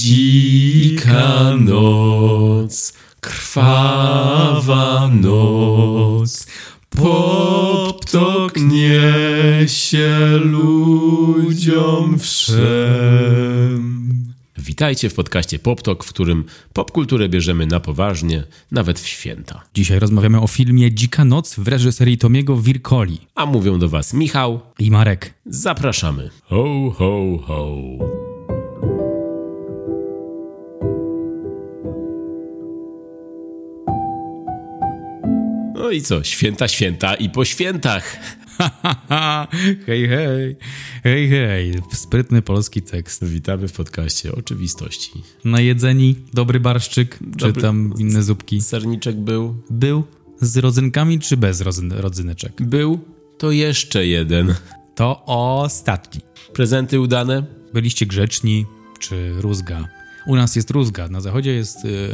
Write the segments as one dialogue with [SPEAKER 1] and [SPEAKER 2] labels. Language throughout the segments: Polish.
[SPEAKER 1] Dzika noc, krwawa noc, poptok niesie ludziom wszem. Witajcie w podcaście PopTok, w którym popkulturę bierzemy na poważnie, nawet w święta.
[SPEAKER 2] Dzisiaj rozmawiamy o filmie Dzika Noc w reżyserii Tomiego Wirkoli
[SPEAKER 1] A mówią do was Michał,
[SPEAKER 2] i Marek.
[SPEAKER 1] zapraszamy. Ho, ho, ho. No i co, święta, święta i po świętach.
[SPEAKER 2] hej, hej, hej, hej. Sprytny polski tekst.
[SPEAKER 1] Witamy w podcaście Oczywistości.
[SPEAKER 2] Najedzeni, dobry barszczyk, czy
[SPEAKER 1] Dobry-
[SPEAKER 2] tam inne zupki.
[SPEAKER 1] Serniczek był,
[SPEAKER 2] Był z rodzynkami, czy bez rodzyn, rodzyneczek?
[SPEAKER 1] był, to jeszcze jeden.
[SPEAKER 2] To ostatni.
[SPEAKER 1] Prezenty udane?
[SPEAKER 2] Byliście grzeczni, czy rózga? U nas jest rózga, na zachodzie jest y,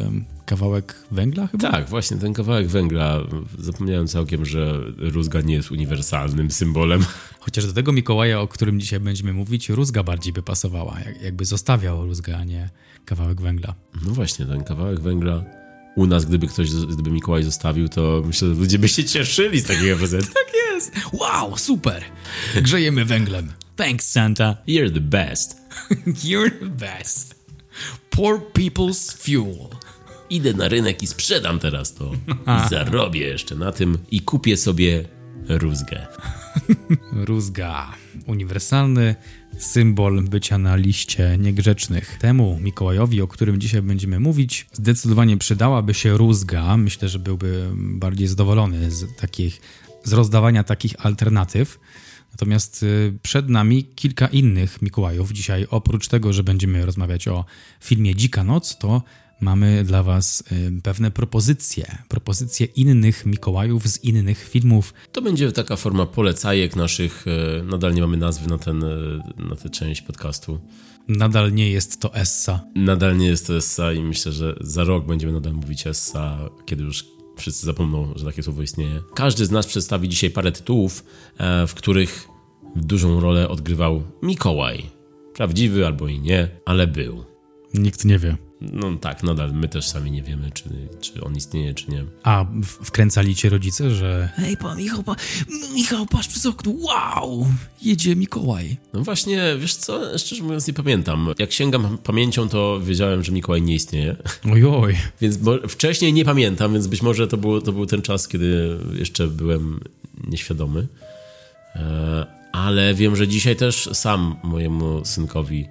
[SPEAKER 2] kawałek węgla chyba?
[SPEAKER 1] Tak, właśnie ten kawałek węgla. Zapomniałem całkiem, że rózga nie jest uniwersalnym symbolem.
[SPEAKER 2] Chociaż do tego Mikołaja, o którym dzisiaj będziemy mówić, rózga bardziej by pasowała. Jak, jakby zostawiał rózgę, a nie kawałek węgla.
[SPEAKER 1] No właśnie, ten kawałek węgla. U nas, gdyby ktoś, gdyby Mikołaj zostawił, to myślę, że ludzie by się cieszyli z takiego prezentu.
[SPEAKER 2] Tak jest! Wow, super! Grzejemy węglem. Thanks, Santa.
[SPEAKER 1] You're the best.
[SPEAKER 2] You're the best. Poor people's fuel.
[SPEAKER 1] Idę na rynek i sprzedam teraz to. I zarobię jeszcze na tym i kupię sobie rózgę.
[SPEAKER 2] Rózga. Uniwersalny symbol bycia na liście niegrzecznych. Temu Mikołajowi, o którym dzisiaj będziemy mówić, zdecydowanie przydałaby się rózga. Myślę, że byłby bardziej zadowolony z takich, z rozdawania takich alternatyw. Natomiast y, przed nami kilka innych Mikołajów. Dzisiaj oprócz tego, że będziemy rozmawiać o filmie Dzika Noc, to mamy dla Was y, pewne propozycje. Propozycje innych Mikołajów z innych filmów.
[SPEAKER 1] To będzie taka forma polecajek naszych. e, Nadal nie mamy nazwy na, ten, na tę część podcastu.
[SPEAKER 2] Nadal nie jest to Essa.
[SPEAKER 1] Nadal nie jest to Essa i myślę, że za rok będziemy nadal mówić Essa, kiedy już wszyscy zapomną, że takie słowo istnieje. Każdy z nas przedstawi dzisiaj parę tytułów, e, w których dużą rolę odgrywał Mikołaj. Prawdziwy albo i nie, ale był.
[SPEAKER 2] Nikt nie wie.
[SPEAKER 1] No tak, nadal my też sami nie wiemy, czy, czy on istnieje, czy nie.
[SPEAKER 2] A wkręcali cię rodzice, że hej pan Michał, pa, Michał, patrz przez okno, wow, jedzie Mikołaj.
[SPEAKER 1] No właśnie, wiesz co, szczerze mówiąc nie pamiętam. Jak sięgam pamięcią, to wiedziałem, że Mikołaj nie istnieje.
[SPEAKER 2] Ojoj.
[SPEAKER 1] Więc wcześniej nie pamiętam, więc być może to, było, to był ten czas, kiedy jeszcze byłem nieświadomy. Ale wiem, że dzisiaj też sam mojemu synkowi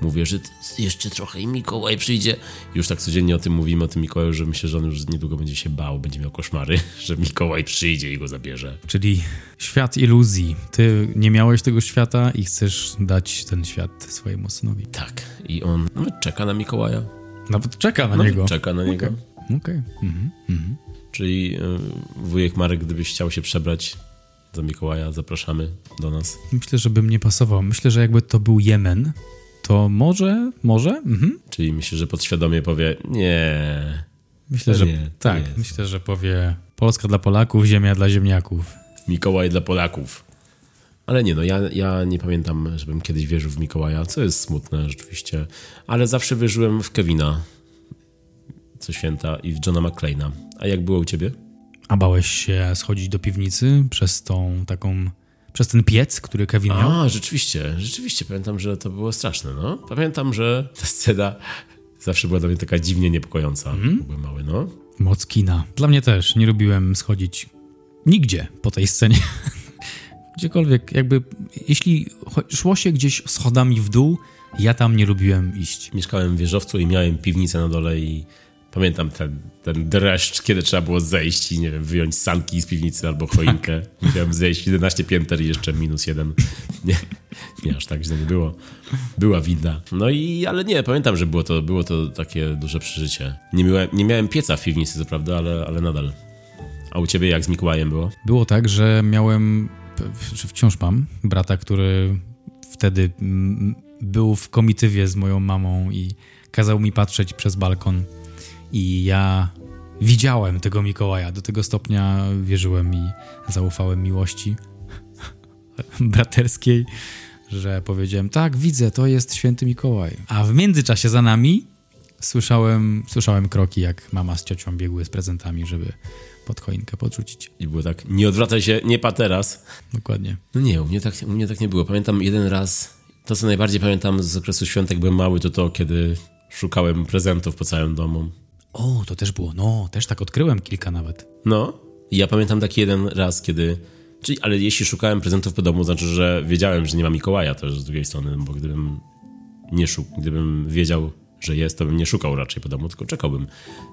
[SPEAKER 1] mówię, że jeszcze trochę i Mikołaj przyjdzie. Już tak codziennie o tym mówimy, o tym Mikołaju, że myślę, że on już niedługo będzie się bał, będzie miał koszmary, że Mikołaj przyjdzie i go zabierze.
[SPEAKER 2] Czyli świat iluzji. Ty nie miałeś tego świata i chcesz dać ten świat swojemu synowi.
[SPEAKER 1] Tak, i on nawet czeka na Mikołaja.
[SPEAKER 2] Nawet czeka na
[SPEAKER 1] Nawet
[SPEAKER 2] niego.
[SPEAKER 1] czeka na niego.
[SPEAKER 2] Okej. Mhm. Mhm.
[SPEAKER 1] Czyli y, wujek Marek, gdybyś chciał się przebrać za Mikołaja, zapraszamy do nas.
[SPEAKER 2] Myślę, że bym nie pasował. Myślę, że jakby to był Jemen, to może, może? Mhm.
[SPEAKER 1] Czyli myślę, że podświadomie powie, nie,
[SPEAKER 2] Myślę, że
[SPEAKER 1] nie,
[SPEAKER 2] tak.
[SPEAKER 1] nie.
[SPEAKER 2] Myślę, że powie Polska dla Polaków, ziemia dla ziemniaków.
[SPEAKER 1] Mikołaj dla Polaków. Ale nie, no ja, ja nie pamiętam, żebym kiedyś wierzył w Mikołaja, co jest smutne rzeczywiście, ale zawsze wierzyłem w Kevina co święta i w Johna McClane'a. A jak było u ciebie?
[SPEAKER 2] A bałeś się schodzić do piwnicy przez tą taką, przez ten piec, który Kevin miał?
[SPEAKER 1] A, rzeczywiście, rzeczywiście, pamiętam, że to było straszne, no. Pamiętam, że ta scena zawsze była dla mnie taka dziwnie niepokojąca, mm? byłem mały, no.
[SPEAKER 2] Moc kina. Dla mnie też. Nie lubiłem schodzić nigdzie po tej scenie. Gdziekolwiek, jakby, jeśli szło się gdzieś schodami w dół, ja tam nie lubiłem iść.
[SPEAKER 1] Mieszkałem w wieżowcu i miałem piwnicę na dole i pamiętam ten, ten dreszcz, kiedy trzeba było zejść i nie wiem, wyjąć sanki z piwnicy albo choinkę. Musiałem zejść 11 pięter i jeszcze minus jeden. Nie, nie aż tak źle nie było. Była winda. No i, ale nie, pamiętam, że było to, było to takie duże przeżycie. Nie miałem, nie miałem pieca w piwnicy, co prawda, ale, ale nadal. A u ciebie jak z Mikołajem było?
[SPEAKER 2] Było tak, że miałem, wciąż mam, brata, który wtedy był w komitywie z moją mamą i kazał mi patrzeć przez balkon. I ja widziałem tego Mikołaja. Do tego stopnia wierzyłem i zaufałem miłości braterskiej, że powiedziałem, tak, widzę, to jest święty Mikołaj. A w międzyczasie za nami słyszałem, słyszałem kroki, jak mama z ciocią biegły z prezentami, żeby pod choinkę podrzucić.
[SPEAKER 1] I było tak, nie odwracaj się, nie pa teraz.
[SPEAKER 2] Dokładnie.
[SPEAKER 1] No nie, u mnie, tak, u mnie tak nie było. Pamiętam jeden raz, to co najbardziej pamiętam z okresu świątek, byłem mały, to to, kiedy szukałem prezentów po całym domu.
[SPEAKER 2] O, to też było, no, też tak odkryłem kilka nawet.
[SPEAKER 1] No, ja pamiętam taki jeden raz, kiedy... Czyli, ale jeśli szukałem prezentów po domu, znaczy, że wiedziałem, że nie ma Mikołaja też z drugiej strony, bo gdybym nie szukał, gdybym wiedział, że jest, to bym nie szukał raczej po domu, tylko czekałbym.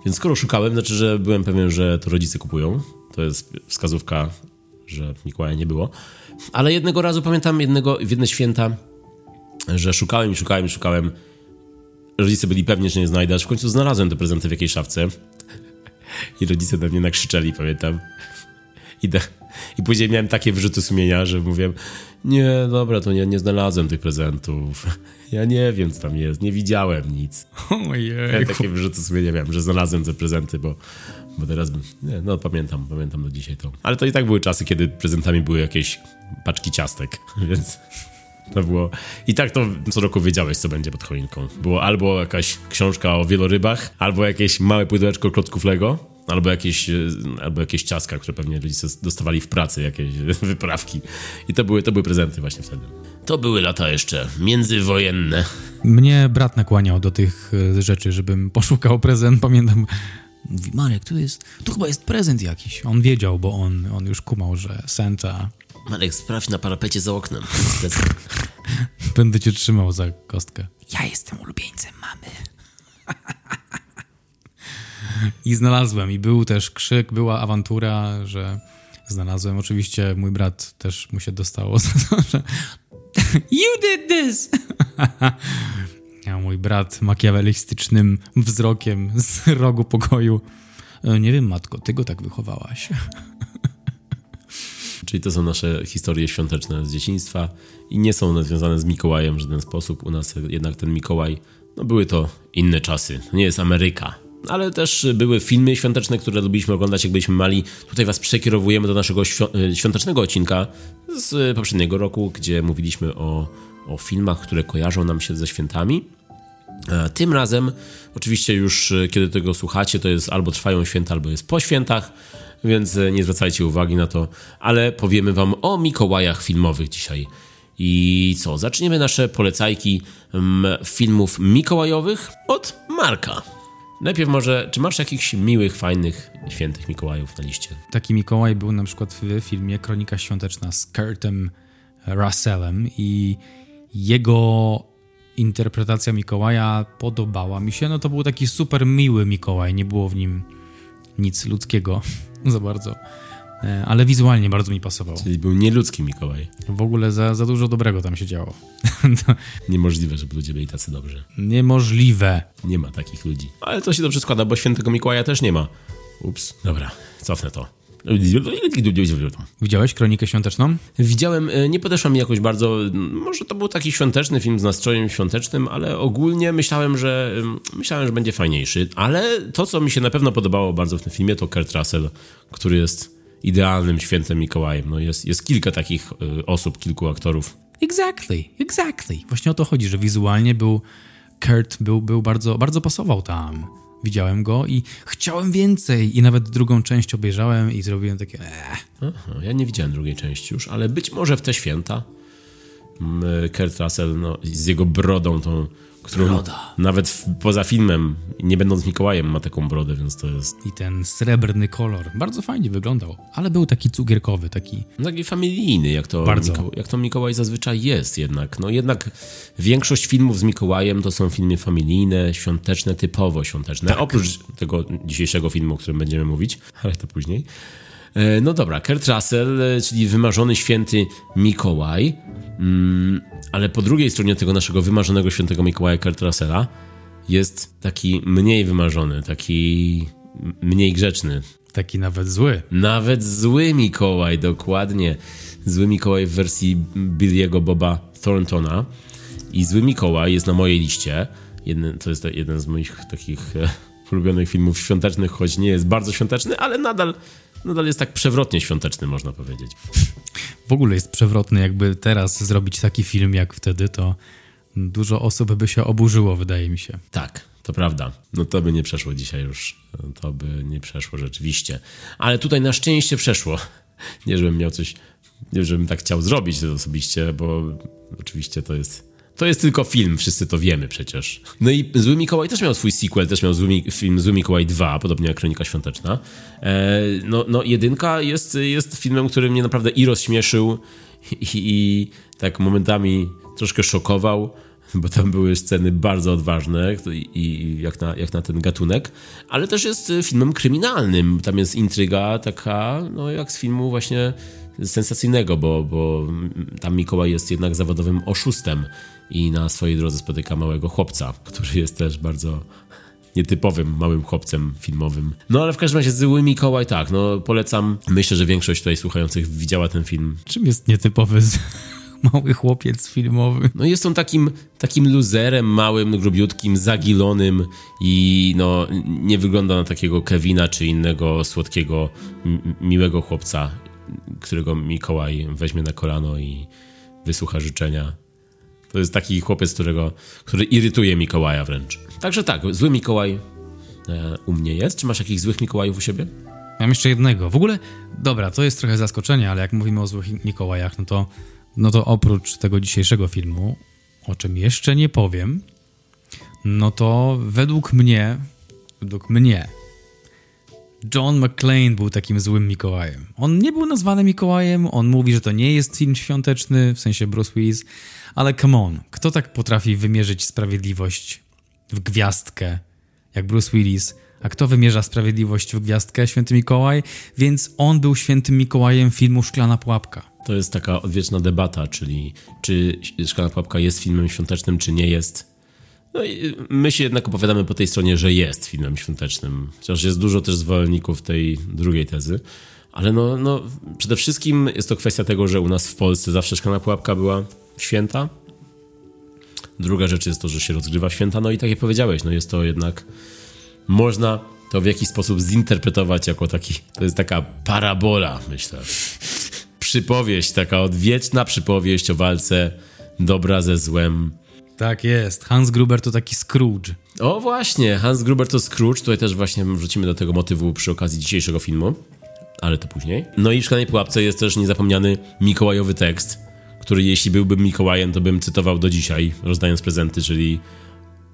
[SPEAKER 1] Więc skoro szukałem, znaczy, że byłem pewien, że to rodzice kupują. To jest wskazówka, że Mikołaja nie było. Ale jednego razu pamiętam, jednego, w jedne święta, że szukałem i szukałem i szukałem. Rodzice byli pewni, że nie znajdę, aż w końcu znalazłem te prezenty w jakiejś szafce. I rodzice na mnie nakrzyczeli, pamiętam. I, da, I później miałem takie wyrzuty sumienia, że mówiłem, nie, dobra, to nie, nie znalazłem tych prezentów. Ja nie wiem, co tam jest, nie widziałem nic.
[SPEAKER 2] Ojej.
[SPEAKER 1] Ja takie wyrzuty sumienia miałem, że znalazłem te prezenty, bo, bo teraz, nie, no pamiętam, pamiętam do dzisiaj to. Ale to i tak były czasy, kiedy prezentami były jakieś paczki ciastek, więc to było... I tak to co roku wiedziałeś, co będzie pod choinką. Było albo jakaś książka o wielorybach, albo jakieś małe pudełeczko klocków Lego, albo jakieś, e, albo jakieś ciastka, które pewnie rodzice dostawali w pracy, jakieś wyprawki. I to były, to były prezenty właśnie wtedy. To były lata jeszcze międzywojenne.
[SPEAKER 2] Mnie brat nakłaniał do tych e, rzeczy, żebym poszukał prezent. Pamiętam, mówi, Marek, tu jest, tu chyba jest prezent jakiś. On wiedział, bo on, on już kumał, że Santa...
[SPEAKER 1] Marek, sprawdź na parapecie za oknem.
[SPEAKER 2] Będę cię trzymał za kostkę. Ja jestem ulubieńcem mamy. I znalazłem. I był też krzyk, była awantura, że znalazłem. Oczywiście mój brat też mu się dostało za to, że You did this! A mój brat makiawelistycznym wzrokiem z rogu pokoju. "E, Nie wiem, matko, ty go tak wychowałaś.
[SPEAKER 1] Czyli to są nasze historie świąteczne z dzieciństwa i nie są one związane z Mikołajem w żaden sposób. U nas jednak ten Mikołaj, no były to inne czasy. To nie jest Ameryka. Ale też były filmy świąteczne, które lubiliśmy oglądać, jak byliśmy mali. Tutaj was przekierowujemy do naszego świ- świątecznego odcinka z poprzedniego roku, gdzie mówiliśmy o, o filmach, które kojarzą nam się ze świętami. Tym razem, oczywiście już e, kiedy tego słuchacie, to jest albo trwają święta, albo jest po świętach, więc e, nie zwracajcie uwagi na to, ale powiemy wam o Mikołajach filmowych dzisiaj. I co, zaczniemy nasze polecajki mm, filmów mikołajowych od Marka. Najpierw może, czy masz jakichś miłych, fajnych, świętych Mikołajów na liście?
[SPEAKER 2] Taki Mikołaj był na przykład w filmie Kronika Świąteczna z Kurtem Russellem i jego interpretacja Mikołaja podobała mi się. No to był taki super miły Mikołaj, nie było w nim nic ludzkiego za bardzo. E, Ale wizualnie bardzo mi pasował.
[SPEAKER 1] Czyli był nieludzki Mikołaj.
[SPEAKER 2] W ogóle za, za dużo dobrego tam się działo. To
[SPEAKER 1] Niemożliwe, żeby ludzie byli tacy dobrzy.
[SPEAKER 2] niemożliwe.
[SPEAKER 1] Nie ma takich ludzi. Ale to się dobrze składa, bo świętego Mikołaja też nie ma. Ups, dobra, cofnę to.
[SPEAKER 2] Widziałeś Kronikę Świąteczną?
[SPEAKER 1] Widziałem, e, nie podeszła mi jakoś bardzo. Może to był taki świąteczny film z nastrojem świątecznym, ale ogólnie myślałem, że em, myślałem, że będzie fajniejszy. Ale to, co mi się na pewno podobało bardzo w tym filmie, to Kurt Russell, który jest idealnym świętem Mikołajem. No jest, jest kilka takich e, osób, kilku aktorów.
[SPEAKER 2] Exactly, exactly. Właśnie o to chodzi, że wizualnie był Kurt był, był bardzo, bardzo pasował tam. Widziałem go i chciałem więcej i nawet drugą część obejrzałem i zrobiłem takie eee.
[SPEAKER 1] Aha, ja nie widziałem drugiej części już, ale być może w te święta mm, Kurt Russell no, z jego brodą tą, którą
[SPEAKER 2] Broda.
[SPEAKER 1] nawet w, poza filmem, nie będąc Mikołajem, ma taką brodę, więc to jest
[SPEAKER 2] I ten srebrny kolor. Bardzo fajnie wyglądał, ale był taki cukierkowy, taki
[SPEAKER 1] taki familijny, jak to,
[SPEAKER 2] Bardzo.
[SPEAKER 1] Miko, jak to Mikołaj zazwyczaj jest jednak. No jednak większość filmów z Mikołajem to są filmy familijne, świąteczne, typowo świąteczne. Oprócz tego dzisiejszego filmu, o którym będziemy mówić, ale to później. E, No dobra, Kurt Russell, e, czyli wymarzony święty Mikołaj, mm, ale po drugiej stronie tego naszego wymarzonego świętego Mikołaja Kurt Russella jest taki mniej wymarzony, taki mniej grzeczny,
[SPEAKER 2] taki nawet zły.
[SPEAKER 1] nawet zły Mikołaj, dokładnie. Zły Mikołaj w wersji Billiego Boba Thorntona. I Zły Mikołaj jest na mojej liście. Jeden, to jest jeden z moich takich e, ulubionych filmów świątecznych, choć nie jest bardzo świąteczny, ale nadal, nadal jest tak przewrotnie świąteczny, można powiedzieć.
[SPEAKER 2] w ogóle jest przewrotny. Jakby teraz zrobić taki film jak wtedy, to dużo osób by się oburzyło, wydaje mi się.
[SPEAKER 1] Tak, to prawda. No to by nie przeszło dzisiaj już. To by nie przeszło rzeczywiście. Ale tutaj na szczęście przeszło. Nie, żebym miał coś, nie, żebym tak chciał zrobić osobiście, bo oczywiście to jest to jest tylko film, wszyscy to wiemy przecież. No i Zły Mikołaj też miał swój sequel, też miał Zły, film Zły Mikołaj 2, podobnie jak Kronika Świąteczna. E, no, no jedynka jest, jest filmem, który mnie naprawdę i rozśmieszył i, i tak momentami troszkę szokował, bo tam były sceny bardzo odważne i, jak, na, jak na ten gatunek, ale też jest filmem kryminalnym. Tam jest intryga taka, no jak z filmu właśnie sensacyjnego, bo, bo tam Mikołaj jest jednak zawodowym oszustem i na swojej drodze spotyka małego chłopca, który jest też bardzo nietypowym małym chłopcem filmowym. No ale w każdym razie Zły Mikołaj tak, no polecam. Myślę, że większość tutaj słuchających widziała ten film.
[SPEAKER 2] Czym jest nietypowy z... mały chłopiec filmowy?
[SPEAKER 1] No jest on takim, takim luzerem, małym, grubiutkim, zagilonym i no nie wygląda na takiego Kevina czy innego słodkiego, miłego chłopca, którego Mikołaj weźmie na kolano i wysłucha życzenia. To jest taki chłopiec, którego, który irytuje Mikołaja wręcz. Także tak, zły Mikołaj e, u mnie jest. Czy masz jakichś złych Mikołajów u siebie?
[SPEAKER 2] Mam jeszcze jednego. W ogóle, dobra, to jest trochę zaskoczenie, ale jak mówimy o złych Mikołajach, no to, no to oprócz tego dzisiejszego filmu, o czym jeszcze nie powiem, no to według mnie, według mnie, John McClane był takim złym Mikołajem. On nie był nazwany Mikołajem, on mówi, że to nie jest film świąteczny, w sensie Bruce Willis, ale come on, kto tak potrafi wymierzyć sprawiedliwość w gwiazdkę, jak Bruce Willis, a kto wymierza sprawiedliwość w gwiazdkę? Święty Mikołaj, więc on był świętym Mikołajem filmu Szklana Pułapka.
[SPEAKER 1] To jest taka odwieczna debata, czyli czy Szklana Pułapka jest filmem świątecznym, czy nie jest. No i my się jednak opowiadamy po tej stronie, że jest filmem świątecznym. Chociaż jest dużo też zwolenników tej drugiej tezy. Ale no, no, przede wszystkim jest to kwestia tego, że u nas w Polsce zawsze szklana pułapka była święta. Druga rzecz jest to, że się rozgrywa święta. No i tak jak powiedziałeś, no jest to jednak... Można to w jakiś sposób zinterpretować jako taki... To jest taka parabola, myślę. Przypowieść, taka odwieczna przypowieść o walce dobra ze złem
[SPEAKER 2] tak jest. Hans Gruber to taki Scrooge.
[SPEAKER 1] O właśnie, Hans Gruber to Scrooge. Tutaj też właśnie wrócimy do tego motywu przy okazji dzisiejszego filmu, ale to później. No i w Szklanej Pułapce jest też niezapomniany mikołajowy tekst, który jeśli byłbym Mikołajem, to bym cytował do dzisiaj, rozdając prezenty, czyli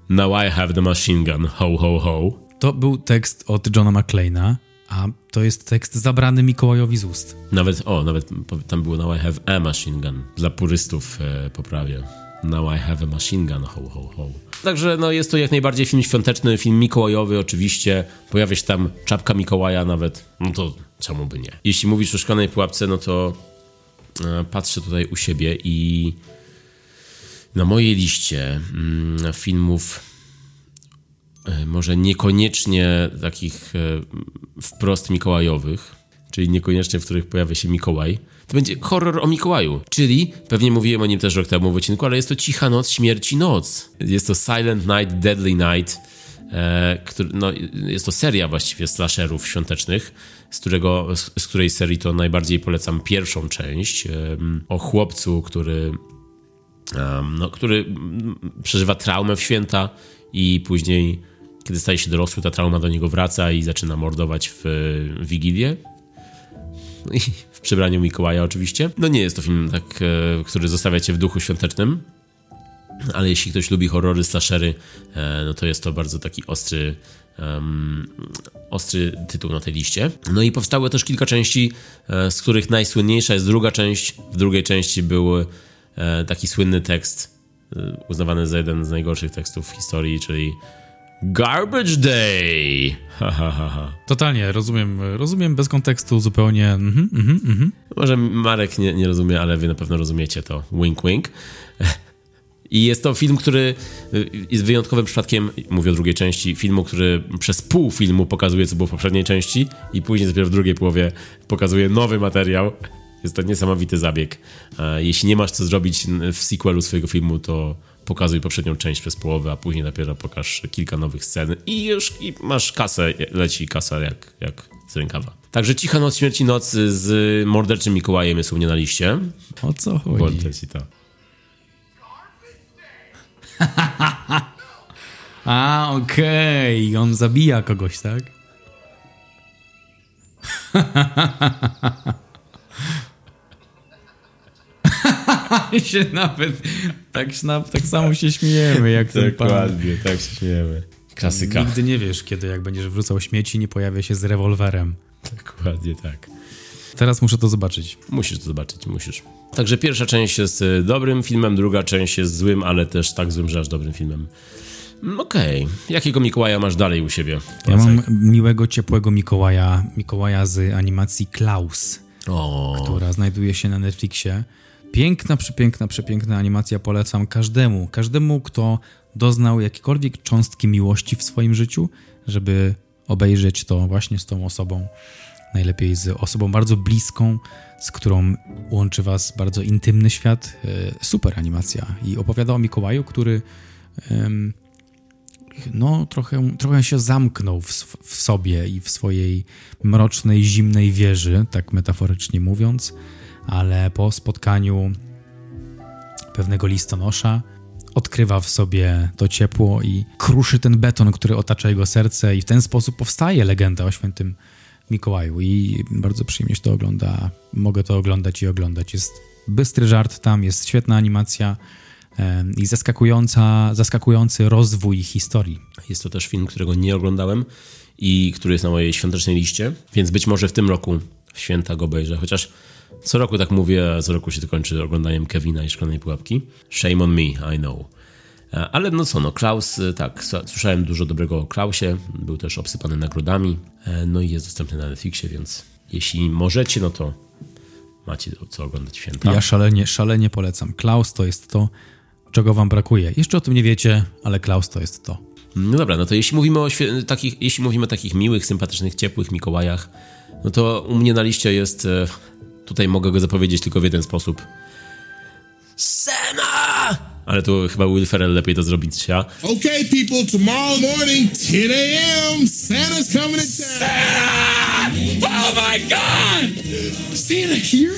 [SPEAKER 1] Now I have the machine gun, ho ho ho.
[SPEAKER 2] To był tekst od Johna McClane'a, a to jest tekst zabrany Mikołajowi z ust.
[SPEAKER 1] Nawet, o, nawet tam było Now I have a machine gun. Dla purystów e, poprawię. Now I have a machine gun, ho, ho, ho. Także no, jest to jak najbardziej film świąteczny, film mikołajowy oczywiście. Pojawia się tam czapka Mikołaja nawet. No to czemu by nie? Jeśli mówisz o szklanej pułapce, no to patrzę tutaj u siebie i na mojej liście mm, filmów e, może niekoniecznie takich e, wprost mikołajowych, czyli niekoniecznie w których pojawia się Mikołaj, to będzie horror o Mikołaju. Czyli, pewnie mówiłem o nim też rok temu w odcinku, ale jest to Cicha Noc, Śmierci Noc. Jest to Silent Night, Deadly Night. E, który, no, jest to seria właściwie slasherów świątecznych, z, którego, z, z której serii to najbardziej polecam pierwszą część. O chłopcu, który, no, który przeżywa traumę w święta i później, kiedy staje się dorosły, ta trauma do niego wraca i zaczyna mordować w, w Wigilię. I przebraniu Mikołaja oczywiście. No nie jest to film tak, e, który zostawia cię w duchu świątecznym, ale jeśli ktoś lubi horrory, slashery, e, no to jest to bardzo taki ostry, um, ostry tytuł na tej liście. No i powstało też kilka części, e, z których najsłynniejsza jest druga część. W drugiej części był taki słynny tekst, uznawany za jeden z najgorszych tekstów w historii, czyli Garbage Day! Ha, ha, ha, ha.
[SPEAKER 2] Totalnie, rozumiem, rozumiem bez kontekstu zupełnie. Mhm, mhm, mhm.
[SPEAKER 1] Może Marek nie, nie rozumie, ale wy na pewno rozumiecie to. Wink, wink. I jest to film, który jest wyjątkowym przypadkiem, mówię o drugiej części, filmu, który przez pół filmu pokazuje, co było w poprzedniej części i później dopiero w drugiej połowie pokazuje nowy materiał. Jest to niesamowity zabieg. Jeśli nie masz co zrobić w sequelu swojego filmu, to pokazuj poprzednią część przez połowę, a później dopiero pokaż kilka nowych scen i już i masz kasę, leci kasa jak, jak z rękawa. Także Cicha Noc Śmierci Noc z Morderczym Mikołajem jest u mnie na liście.
[SPEAKER 2] O co chodzi?
[SPEAKER 1] Morderczy to.
[SPEAKER 2] A, okej, okay. on zabija kogoś, tak? się nawet tak, tak samo się śmiejemy, jak ten pan.
[SPEAKER 1] Dokładnie, tak się śmiejemy. Klasyka.
[SPEAKER 2] Nigdy nie wiesz, kiedy jak będziesz wrzucał śmieci, nie pojawia się z rewolwerem.
[SPEAKER 1] Dokładnie tak.
[SPEAKER 2] Teraz muszę to zobaczyć.
[SPEAKER 1] Musisz to zobaczyć, musisz. Także pierwsza część jest y, dobrym filmem, druga część jest złym, ale też tak złym, że aż dobrym filmem. Mm, okej. Okay. Jakiego Mikołaja masz dalej u siebie?
[SPEAKER 2] Ja mam miłego, ciepłego Mikołaja. Mikołaja z animacji Klaus,
[SPEAKER 1] o.
[SPEAKER 2] która znajduje się na Netflixie. Piękna, przepiękna, przepiękna animacja. Polecam każdemu, każdemu, kto doznał jakiejkolwiek cząstki miłości w swoim życiu, żeby obejrzeć to właśnie z tą osobą. Najlepiej z osobą bardzo bliską, z którą łączy was bardzo intymny świat. E, super animacja. I opowiada o Mikołaju, który no, trochę, trochę się zamknął w, w sobie i w swojej mrocznej, zimnej wieży, tak metaforycznie mówiąc, ale po spotkaniu pewnego listonosza odkrywa w sobie to ciepło i kruszy ten beton, który otacza jego serce i w ten sposób powstaje legenda o świętym Mikołaju i bardzo przyjemnie się to ogląda. Mogę to oglądać i oglądać. Jest bystry żart tam, jest świetna animacja i zaskakująca, zaskakujący rozwój historii.
[SPEAKER 1] Jest to też film, którego nie oglądałem i który jest na mojej świątecznej liście, więc być może w tym roku w święta go obejrzę, chociaż co roku tak mówię, a co roku się to kończy oglądaniem Kevina i Szklanej Pułapki. Shame on me, I know. E, ale no co, no Klaus, e, tak, słyszałem dużo dobrego o Klausie, był też obsypany nagrodami, e, no i jest dostępny na Netflixie, więc jeśli możecie, no to macie co oglądać święta.
[SPEAKER 2] Ja szalenie, szalenie polecam. Klaus to jest to, czego wam brakuje. Jeszcze o tym nie wiecie, ale Klaus to jest to.
[SPEAKER 1] No dobra, no to jeśli mówimy o takich, jeśli mówimy o takich miłych, sympatycznych, ciepłych Mikołajach, no to u mnie na liście jest, tutaj mogę go zapowiedzieć tylko w jeden sposób. Sena! Ale tu chyba Will Ferrell lepiej to zrobić, ja.
[SPEAKER 3] Okay, people, tomorrow morning, 10 a.m., Santa's coming to town.
[SPEAKER 1] Santa! Oh my God!
[SPEAKER 3] Santa here?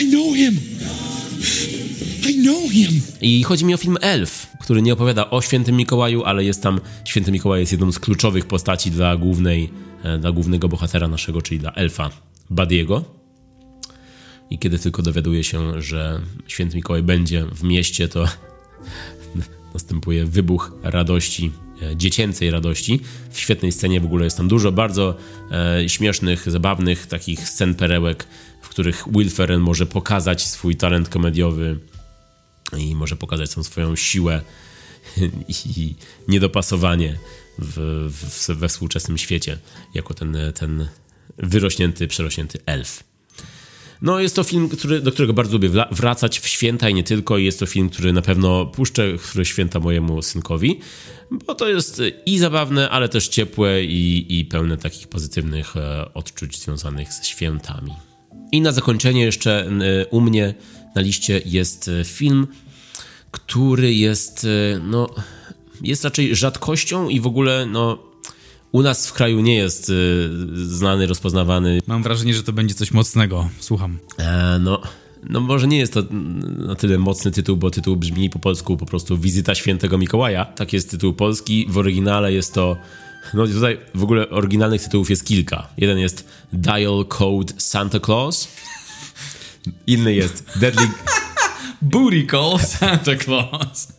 [SPEAKER 3] I know him. I know him.
[SPEAKER 1] I chodzi mi o film Elf, który nie opowiada o świętym Mikołaju, ale jest tam, święty Mikołaj jest jedną z kluczowych postaci dla głównej, e, dla głównego bohatera naszego, czyli dla elfa Badiego i kiedy tylko dowiaduje się, że święty Mikołaj będzie w mieście, to następuje wybuch radości, e, dziecięcej radości. W świetnej scenie w ogóle jest tam dużo bardzo e, śmiesznych, zabawnych takich scen perełek, w których Will może pokazać swój talent komediowy i może pokazać tą swoją siłę i niedopasowanie w, w, we współczesnym świecie, jako ten, ten wyrośnięty, przerośnięty elf. No jest to film, który, do którego bardzo lubię wracać w święta i nie tylko. Jest to film, który na pewno puszczę w święta mojemu synkowi, bo to jest i zabawne, ale też ciepłe i, i pełne takich pozytywnych e, odczuć związanych ze świętami. I na zakończenie jeszcze e, u mnie na liście jest e, film, który jest, no, jest raczej rzadkością i w ogóle, no, u nas w kraju nie jest y, znany, rozpoznawany.
[SPEAKER 2] Mam wrażenie, że to będzie coś mocnego. Słucham.
[SPEAKER 1] E, no, no może nie jest to na tyle mocny tytuł, bo tytuł brzmi po polsku po prostu Wizyta Świętego Mikołaja. Tak jest tytuł polski. W oryginale jest to... No tutaj w ogóle oryginalnych tytułów jest kilka. Jeden jest Dial Code Santa Claus. Inny jest Deadly...
[SPEAKER 2] Booty Call Santa Claus.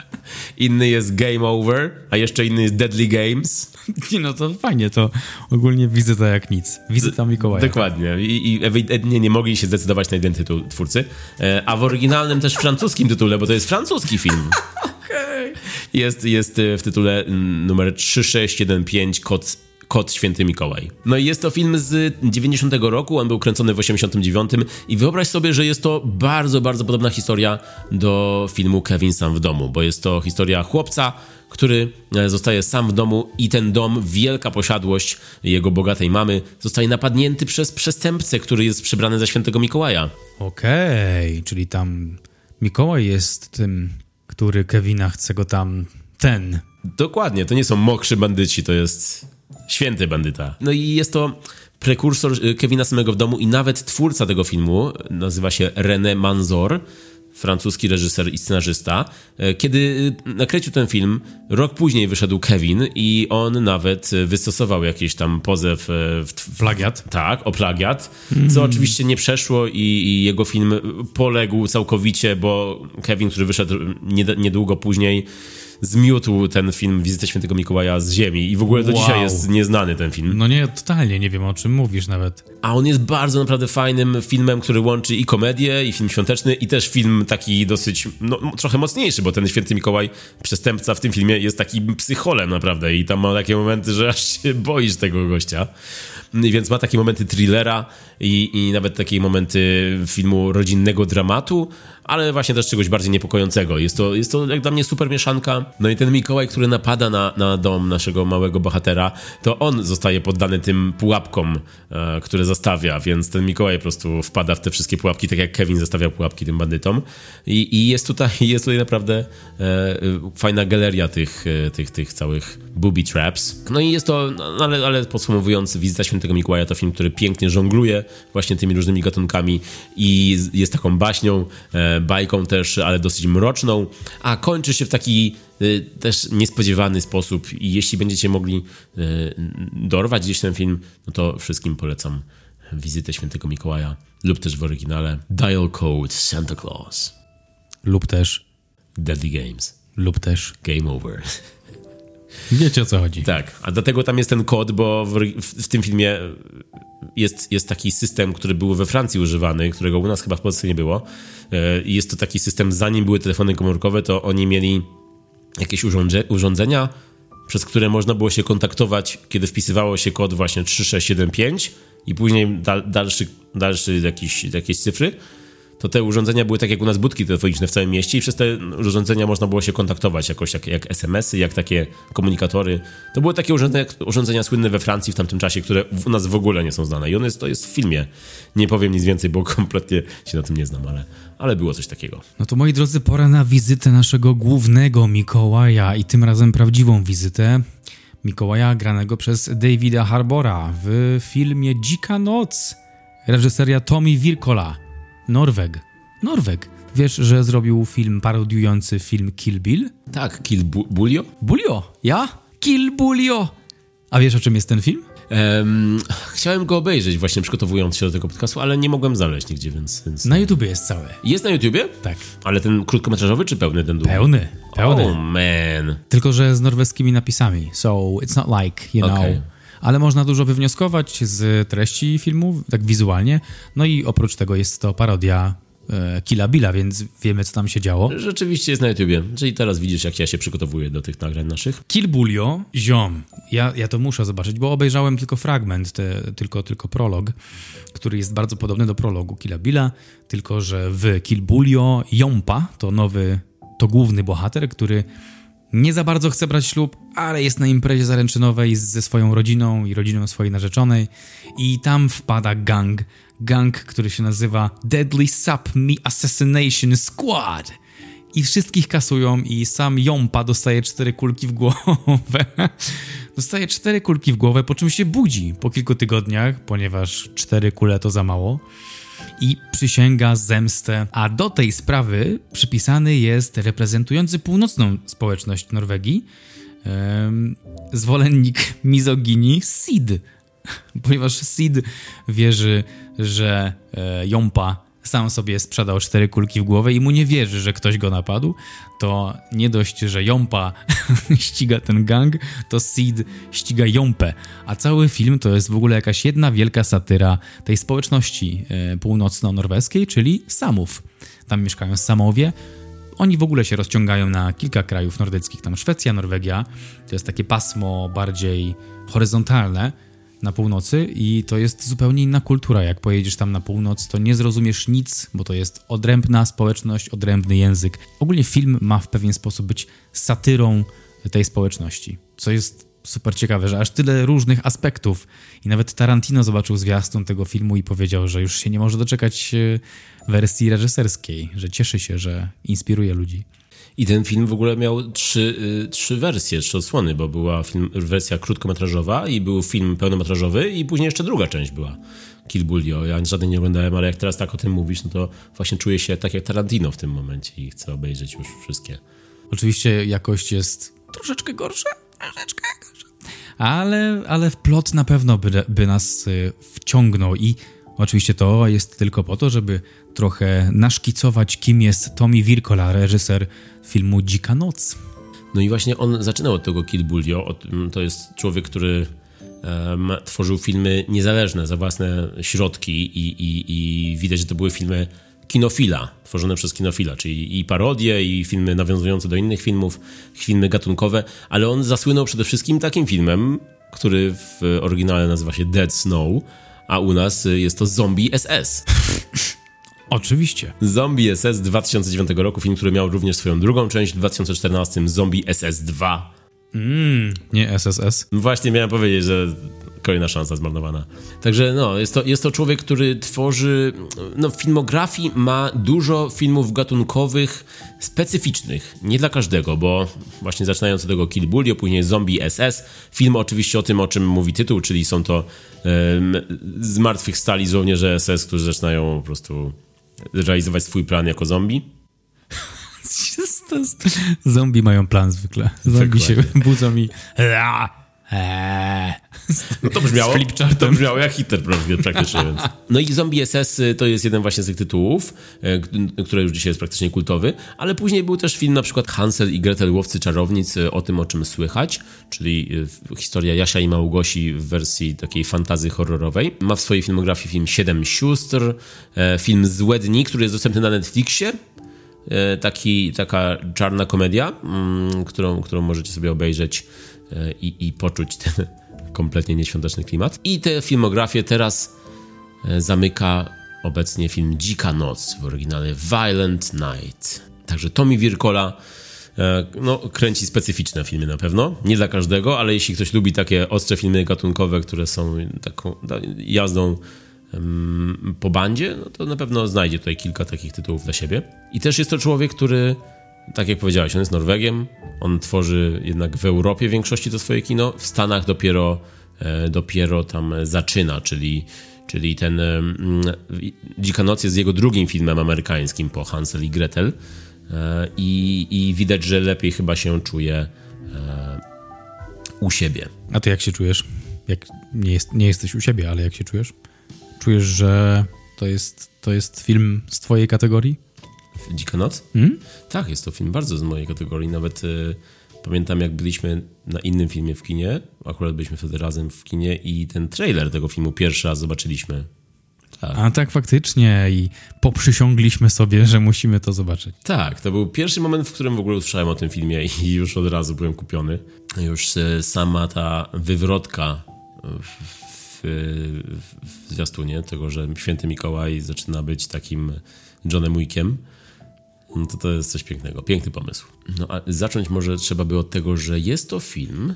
[SPEAKER 1] Inny jest Game Over, a jeszcze inny jest Deadly Games.
[SPEAKER 2] Nie no, to fajnie, to ogólnie wizyta jak nic. Wizyta Mikołaja.
[SPEAKER 1] Dokładnie. I, i ewidentnie nie mogli się zdecydować na jeden tytuł twórcy. E, a w oryginalnym też francuskim tytule, bo to jest francuski film.
[SPEAKER 2] okay.
[SPEAKER 1] Jest, jest e, w tytule numer 3615 kod Kot Święty Mikołaj. No i jest to film z 90 roku, on był kręcony w 89 i wyobraź sobie, że jest to bardzo, bardzo podobna historia do filmu Kevin sam w domu, bo jest to historia chłopca, który e, zostaje sam w domu i ten dom, wielka posiadłość jego bogatej mamy, zostaje napadnięty przez przestępcę, który jest przebrany za świętego Mikołaja.
[SPEAKER 2] Okej, okay, czyli tam Mikołaj jest tym, który Kevina chce go tam ten.
[SPEAKER 1] Dokładnie, to nie są mokrzy bandyci, to jest święty bandyta. No i jest to prekursor y, Kevina samego w domu i nawet twórca tego filmu, nazywa się René Manzor, francuski reżyser i scenarzysta. E, Kiedy nakręcił ten film, rok później wyszedł Kevin i on nawet wystosował jakiś tam pozew e, w,
[SPEAKER 2] Plagiat.
[SPEAKER 1] tak, o plagiat, co oczywiście nie przeszło i, i jego film poległ całkowicie, bo Kevin, który wyszedł nied- niedługo później, zmiótł ten film Wizytę Świętego Mikołaja z ziemi i w ogóle do
[SPEAKER 2] Wow.
[SPEAKER 1] dzisiaj jest nieznany ten film.
[SPEAKER 2] No nie, totalnie nie wiem o czym mówisz nawet.
[SPEAKER 1] A on jest bardzo naprawdę fajnym filmem, który łączy i komedię, i film świąteczny, i też film taki dosyć, no, trochę mocniejszy, bo ten Święty Mikołaj, przestępca w tym filmie jest takim psycholem naprawdę i tam ma takie momenty, że aż się boisz tego gościa. I Więc ma takie momenty thrillera i, i nawet takie momenty filmu rodzinnego dramatu, ale właśnie też czegoś bardziej niepokojącego. Jest to, jest to jak dla mnie super mieszanka. No i ten Mikołaj, który napada na, na dom naszego małego bohatera, to on zostaje poddany tym pułapkom, e, które zostawia, więc ten Mikołaj po prostu wpada w te wszystkie pułapki, tak jak Kevin zostawiał pułapki tym bandytom. I, i jest, tutaj, jest tutaj naprawdę e, e, fajna galeria tych, e, tych, tych całych booby traps. No i jest to, no, ale, ale podsumowując, Wizyta Świętego Mikołaja to film, który pięknie żongluje właśnie tymi różnymi gatunkami i jest taką baśnią, e, bajką też, ale dosyć mroczną, a kończy się w taki y, też niespodziewany sposób i jeśli będziecie mogli y, dorwać gdzieś ten film, no to wszystkim polecam Wizytę Świętego Mikołaja lub też w oryginale Dial Code Santa Claus
[SPEAKER 2] Lub też,
[SPEAKER 1] Deadly Games
[SPEAKER 2] lub też.
[SPEAKER 1] Game Over
[SPEAKER 2] Wiecie o co chodzi.
[SPEAKER 1] Tak, a dlatego tam jest ten kod, bo w, w, w tym filmie jest, jest taki system, który był we Francji używany, którego u nas chyba w Polsce nie było. E, I jest to taki system, zanim były telefony komórkowe, to oni mieli jakieś urządze, urządzenia, przez które można było się kontaktować, kiedy wpisywało się kod właśnie 3675 i później dal, dalszy, dalszy jakiś, jakieś cyfry. To te urządzenia były tak jak u nas budki telefoniczne w całym mieście i przez te urządzenia można było się kontaktować jakoś jak, jak SMS-y, jak takie komunikatory. To były takie urządzenia, urządzenia słynne we Francji w tamtym czasie, które u nas w ogóle nie są znane. I on jest, to jest w filmie. Nie powiem nic więcej, bo kompletnie się na tym nie znam, ale, ale było coś takiego.
[SPEAKER 2] No to moi drodzy, pora na wizytę naszego głównego Mikołaja i tym razem prawdziwą wizytę. Mikołaja granego przez Davida Harbora w filmie Dzika Noc. Reżyseria Tommy Wirkola. Norweg. Norweg. Wiesz, że zrobił film parodiujący film Kill Bill?
[SPEAKER 1] Tak, Kill Bu- Bulio?
[SPEAKER 2] Bulio. Ja? Kill Bulio. A wiesz, o czym jest ten film?
[SPEAKER 1] Em, chciałem go obejrzeć właśnie przygotowując się do tego podcastu, ale nie mogłem znaleźć nigdzie, więc... więc...
[SPEAKER 2] Na YouTubie jest cały.
[SPEAKER 1] Jest na YouTubie?
[SPEAKER 2] Tak.
[SPEAKER 1] Ale ten krótkometrażowy czy pełny ten długi?
[SPEAKER 2] Pełny. Pełny.
[SPEAKER 1] Oh man.
[SPEAKER 2] Tylko, że z norweskimi napisami. So it's not like, you know. Ale można dużo wywnioskować z treści filmu, tak wizualnie. No i oprócz tego jest to parodia e, Killa Billa, więc wiemy, co tam się działo.
[SPEAKER 1] Rzeczywiście jest na YouTubie. Czyli teraz widzisz, jak ja się przygotowuję do tych nagrań naszych.
[SPEAKER 2] Kill Bulio, ziom. Ja, ja to muszę zobaczyć, bo obejrzałem tylko fragment, te, tylko, tylko prolog, który jest bardzo podobny do prologu Killa Billa, tylko że w Kill Bulio Jompa to nowy, to główny bohater, który nie za bardzo chce brać ślub, ale jest na imprezie zaręczynowej ze swoją rodziną i rodziną swojej narzeczonej i tam wpada gang. Gang, który się nazywa Deadly Sap Me Assassination Squad. I wszystkich kasują i sam Jompa dostaje cztery kulki w głowę. dostaje cztery kulki w głowę, po czym się budzi po kilku tygodniach, ponieważ cztery kule to za mało i przysięga zemstę. A do tej sprawy przypisany jest reprezentujący północną społeczność Norwegii zwolennik mizoginii Sid. Ponieważ Sid wierzy, że e, Jompa sam sobie sprzedał cztery kulki w głowę i mu nie wierzy, że ktoś go napadł, to nie dość, że Jompa ściga ten gang, to Sid ściga Jompę. A cały film to jest w ogóle jakaś jedna wielka satyra tej społeczności e, północno-norweskiej, czyli Samów. Tam mieszkają Samowie. Oni w ogóle się rozciągają na kilka krajów nordyckich, tam Szwecja, Norwegia. To jest takie pasmo bardziej horyzontalne na północy i to jest zupełnie inna kultura. Jak pojedziesz tam na północ, to nie zrozumiesz nic, bo to jest odrębna społeczność, odrębny język. Ogólnie film ma w pewien sposób być satyrą tej społeczności, co jest super ciekawe, że aż tyle różnych aspektów. I nawet Tarantino zobaczył zwiastun tego filmu i powiedział, że już się nie może doczekać e, wersji reżyserskiej, że cieszy się, że inspiruje ludzi.
[SPEAKER 1] I ten film w ogóle miał trzy, y, trzy wersje, trzy odsłony, bo była film, wersja krótkometrażowa i był film pełnometrażowy i później jeszcze druga część była. Kill Bullio. Ja żadnej nie oglądałem, ale jak teraz tak o tym mówisz, no to właśnie czuję się tak jak Tarantino w tym momencie i chcę obejrzeć już wszystkie.
[SPEAKER 2] Oczywiście jakość jest troszeczkę gorsza, troszeczkę gorsza. Ale, ale w plot na pewno by, by nas y, wciągnął i oczywiście to jest tylko po to, żeby trochę naszkicować, kim jest Tommy Wirkola, reżyser filmu Dzika Noc.
[SPEAKER 1] No i właśnie on zaczynał od tego Kill Bullio. To jest człowiek, który um, tworzył filmy niezależne za własne środki i, i, i widać, że to były filmy kinofila, tworzone przez kinofila, czyli i parodie, i filmy nawiązujące do innych filmów, filmy gatunkowe, ale on zasłynął przede wszystkim takim filmem, który w oryginale nazywa się Dead Snow, a u nas jest to Zombie SS.
[SPEAKER 2] Oczywiście.
[SPEAKER 1] Zombie SS 2009 roku, film, który miał również swoją drugą część w 2014, Zombie SS 2.
[SPEAKER 2] Mm, nie SSS.
[SPEAKER 1] Właśnie miałem powiedzieć, że kolejna szansa zmarnowana. Także no, jest to, jest to człowiek, który tworzy, no w filmografii ma dużo filmów gatunkowych specyficznych, nie dla każdego, bo właśnie zaczynając od tego Kill Bully, później Zombie SS, film oczywiście o tym, o czym mówi tytuł, czyli są to um, zmartwychwstali żołnierze SS, którzy zaczynają po prostu realizować swój plan jako zombie.
[SPEAKER 2] Zombie mają plan zwykle. Zombie się budzą i...
[SPEAKER 1] No to brzmiało, to brzmiało jak Hitler praktycznie. Więc. No i Zombie SS to jest jeden właśnie z tych tytułów, y, który już dzisiaj jest praktycznie kultowy, ale później był też film na przykład Hansel i Gretel Łowcy Czarownic y, o tym, o czym słychać, czyli historia Jasia i Małgosi w wersji takiej fantazy horrorowej. Ma w swojej filmografii film Siedem Sióstr, film Złe Dni, który jest dostępny na Netflixie, taki, taka czarna komedia, mm, którą, którą możecie sobie obejrzeć i, i poczuć ten kompletnie nieświąteczny klimat. I tę filmografię teraz e, zamyka obecnie film Dzika Noc w oryginale Violent Night. Także Tommy Wirkola e, no, kręci specyficzne filmy na pewno. Nie dla każdego, ale jeśli ktoś lubi takie ostre filmy gatunkowe, które są taką jazdą po bandzie, no to na pewno znajdzie tutaj kilka takich tytułów dla siebie. I też jest to człowiek, który tak jak powiedziałeś, on jest Norwegiem, on tworzy jednak w Europie większości to swoje kino, w Stanach dopiero, e, dopiero tam zaczyna, czyli, czyli ten Dzika Noc jest jego drugim filmem amerykańskim po Hansel i Gretel e, i, i widać, że lepiej chyba się czuje e, u siebie.
[SPEAKER 2] A ty jak się czujesz? Jak nie, jest, nie jesteś u siebie, ale jak się czujesz? Czujesz, że to jest, to jest film z twojej kategorii?
[SPEAKER 1] Dzika Noc? Hmm? Tak, jest to film bardzo z mojej kategorii. Nawet y, pamiętam, jak byliśmy na innym filmie w kinie. Akurat byliśmy wtedy razem w kinie i ten trailer tego filmu pierwszy raz zobaczyliśmy.
[SPEAKER 2] Tak. A tak, faktycznie. I poprzysiągliśmy sobie, że musimy to zobaczyć.
[SPEAKER 1] Tak, to był pierwszy moment, w którym w ogóle usłyszałem o tym filmie i już od razu byłem kupiony. Już y, sama ta wywrotka w, w, w zwiastunie tego, że święty Mikołaj zaczyna być takim Johnem Wickiem to to jest coś pięknego, piękny pomysł. No a zacząć może trzeba by od tego, że jest to film,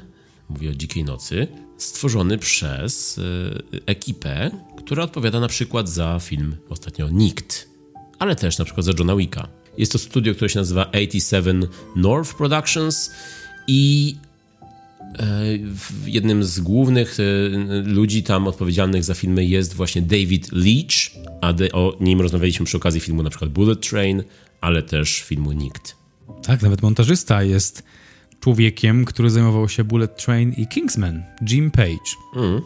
[SPEAKER 1] mówię o Dzikiej Nocy, stworzony przez y, ekipę, która odpowiada na przykład za film ostatnio Nikt, ale też na przykład za Johna Wicka. Jest to studio, które się nazywa 87 North Productions i e, jednym z głównych e, ludzi tam odpowiedzialnych za filmy jest właśnie David Leach, a o nim rozmawialiśmy przy okazji filmu na przykład Bullet Train ale też filmu Nikt.
[SPEAKER 2] Tak, nawet montażysta jest człowiekiem, który zajmował się Bullet Train i Kingsman, Jim Page. Mm.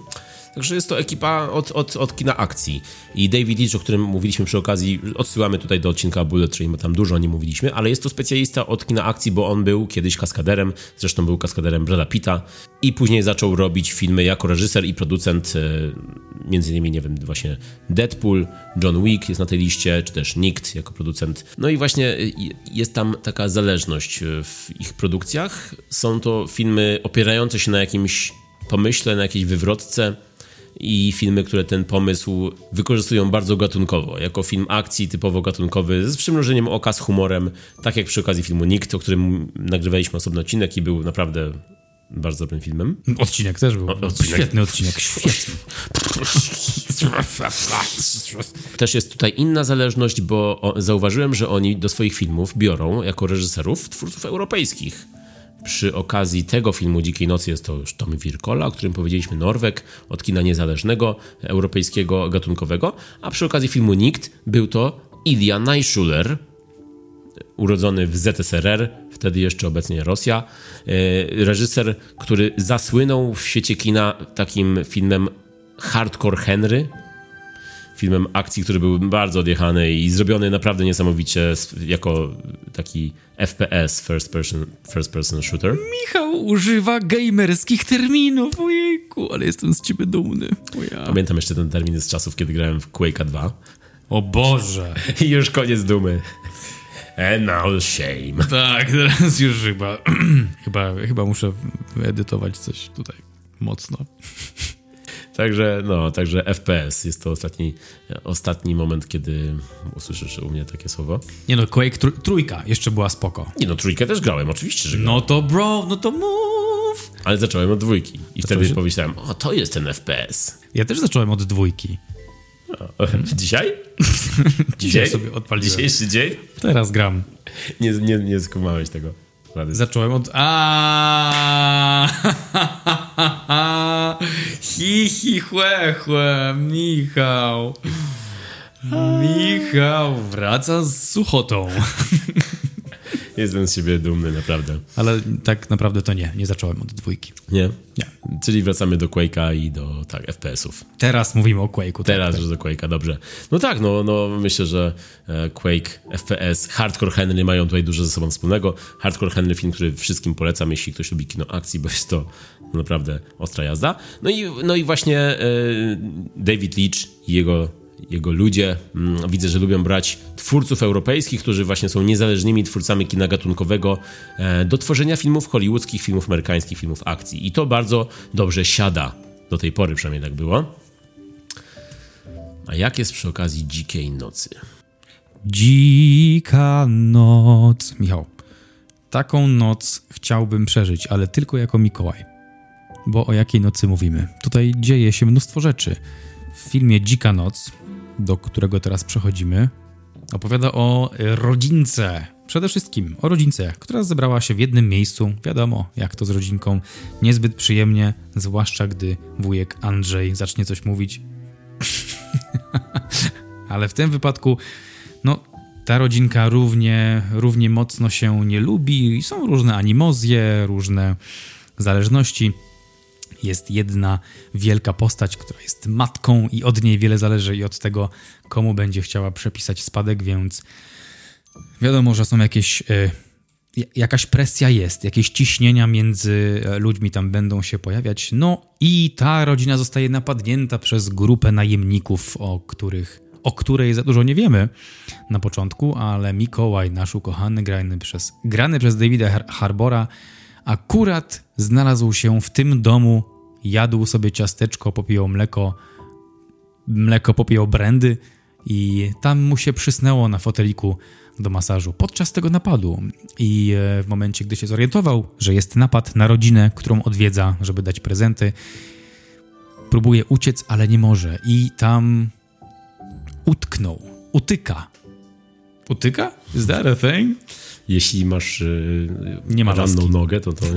[SPEAKER 1] Także jest to ekipa od, od, od kina akcji. I David Leach, o którym mówiliśmy przy okazji, odsyłamy tutaj do odcinka Bullet Train, bo tam dużo o nim mówiliśmy, ale jest to specjalista od kina akcji, bo on był kiedyś kaskaderem, zresztą był kaskaderem Brada Pitta i później zaczął robić filmy jako reżyser i producent, e, między innymi, nie wiem, właśnie Deadpool, John Wick jest na tej liście, czy też Nikt jako producent. No i właśnie e, jest tam taka zależność e, w ich produkcjach. Są to filmy opierające się na jakimś pomyśle, na jakiejś wywrotce, i filmy, które ten pomysł wykorzystują bardzo gatunkowo, jako film akcji typowo gatunkowy z przymrużeniem oka, z humorem, tak jak przy okazji filmu Nikt, o którym nagrywaliśmy osobny odcinek i był naprawdę bardzo dobrym filmem.
[SPEAKER 2] Odcinek też był.
[SPEAKER 1] odcinek.
[SPEAKER 2] Świetny odcinek, świetny.
[SPEAKER 1] Też jest tutaj inna zależność, bo o, zauważyłem, że oni do swoich filmów biorą jako reżyserów twórców europejskich. Przy okazji tego filmu Dzikiej Nocy jest to już Tommy Wirkola, o którym powiedzieliśmy, Norweg, od kina niezależnego, europejskiego, gatunkowego, a przy okazji filmu Nikt był to Ilja Najszuler, urodzony w ZSRR, wtedy jeszcze obecnie Rosja. E, Reżyser, który zasłynął w świecie kina takim filmem Hardcore Henry, filmem akcji, który był bardzo odjechany i zrobiony naprawdę niesamowicie jako taki FPS, first person, first person shooter.
[SPEAKER 2] Michał używa gamerskich terminów, ojejku, ale jestem z ciebie dumny.
[SPEAKER 1] Pamiętam jeszcze ten termin z czasów, kiedy grałem w Quake'a 2.
[SPEAKER 2] o Boże.
[SPEAKER 1] I już koniec dumy. And now shame.
[SPEAKER 2] Tak, teraz już chyba, chyba, chyba muszę wyedytować coś tutaj mocno.
[SPEAKER 1] Także, no, także FPS jest to ostatni, ostatni moment, kiedy usłyszysz u mnie takie słowo.
[SPEAKER 2] Nie no, Quake trój, trójka jeszcze była spoko.
[SPEAKER 1] Nie no, trójkę też grałem, oczywiście, że grałem.
[SPEAKER 2] No to bro, no to move.
[SPEAKER 1] Ale zacząłem od dwójki. I wtedy
[SPEAKER 2] się-
[SPEAKER 1] pomyślałem, o, to jest ten FPS.
[SPEAKER 2] Ja też zacząłem od dwójki.
[SPEAKER 1] Dzisiaj?
[SPEAKER 2] Dzisiaj sobie odpaliłem.
[SPEAKER 1] Dzisiejszy dzień?
[SPEAKER 2] Teraz gram.
[SPEAKER 1] Nie, nie, nie skumałeś tego. Rady.
[SPEAKER 2] Zacząłem od. A. Hi, hi, chłe, Michał. Michał wraca z suchotą.
[SPEAKER 1] Jestem z siebie dumny, naprawdę.
[SPEAKER 2] Ale tak naprawdę to nie, nie zacząłem od dwójki.
[SPEAKER 1] Nie?
[SPEAKER 2] Nie.
[SPEAKER 1] Czyli wracamy do Quake'a i do tak, FPS-ów.
[SPEAKER 2] Teraz mówimy o Quake'u.
[SPEAKER 1] Teraz
[SPEAKER 2] tak,
[SPEAKER 1] już do Quake'a, dobrze. No tak, no, no myślę, że e, Quake, FPS, Hardcore Henry mają tutaj dużo ze sobą wspólnego. Hardcore Henry film, który wszystkim polecam, jeśli ktoś lubi kino akcji, bo jest to naprawdę ostra jazda. No i, no i właśnie e, David Leach i jego, jego ludzie, mm, widzę, że lubią brać twórców europejskich, którzy właśnie są niezależnymi twórcami kina gatunkowego e, do tworzenia filmów hollywoodzkich, filmów amerykańskich, filmów akcji. I to bardzo dobrze siada. Do tej pory przynajmniej tak było. A jak jest przy okazji dzikiej nocy?
[SPEAKER 2] Dzika noc. Michał, taką noc chciałbym przeżyć, ale tylko jako Mikołaj. Bo o jakiej nocy mówimy? Tutaj dzieje się mnóstwo rzeczy. W filmie Dzika Noc, do którego teraz przechodzimy, opowiada o y, rodzince. Przede wszystkim o rodzince, która zebrała się w jednym miejscu. Wiadomo, jak to z rodzinką. Niezbyt przyjemnie, zwłaszcza gdy wujek Andrzej zacznie coś mówić. Ale w tym wypadku, no, ta rodzinka równie, równie mocno się nie lubi i są różne animozje, różne zależności. Jest jedna wielka postać, która jest matką i od niej wiele zależy i od tego, komu będzie chciała przepisać spadek, więc wiadomo, że są jakieś... Y, jakaś presja jest, jakieś ciśnienia między e, ludźmi tam będą się pojawiać. No i ta rodzina zostaje napadnięta przez grupę najemników, o których o której za dużo nie wiemy na początku, ale Mikołaj, nasz ukochany, grany przez, grany przez Davida Har- Harbora, akurat znalazł się w tym domu, jadł sobie ciasteczko, popijał mleko, mleko popijał brandy i tam mu się przysnęło na foteliku do masażu podczas tego napadu. I e, w momencie, gdy się zorientował, że jest napad na rodzinę, którą odwiedza, żeby dać prezenty, próbuje uciec, ale nie może. I tam utknął, utyka. Utyka? Is that a thing?
[SPEAKER 1] Jeśli masz yy,
[SPEAKER 2] Nie ma
[SPEAKER 1] ranną
[SPEAKER 2] laski.
[SPEAKER 1] nogę, to to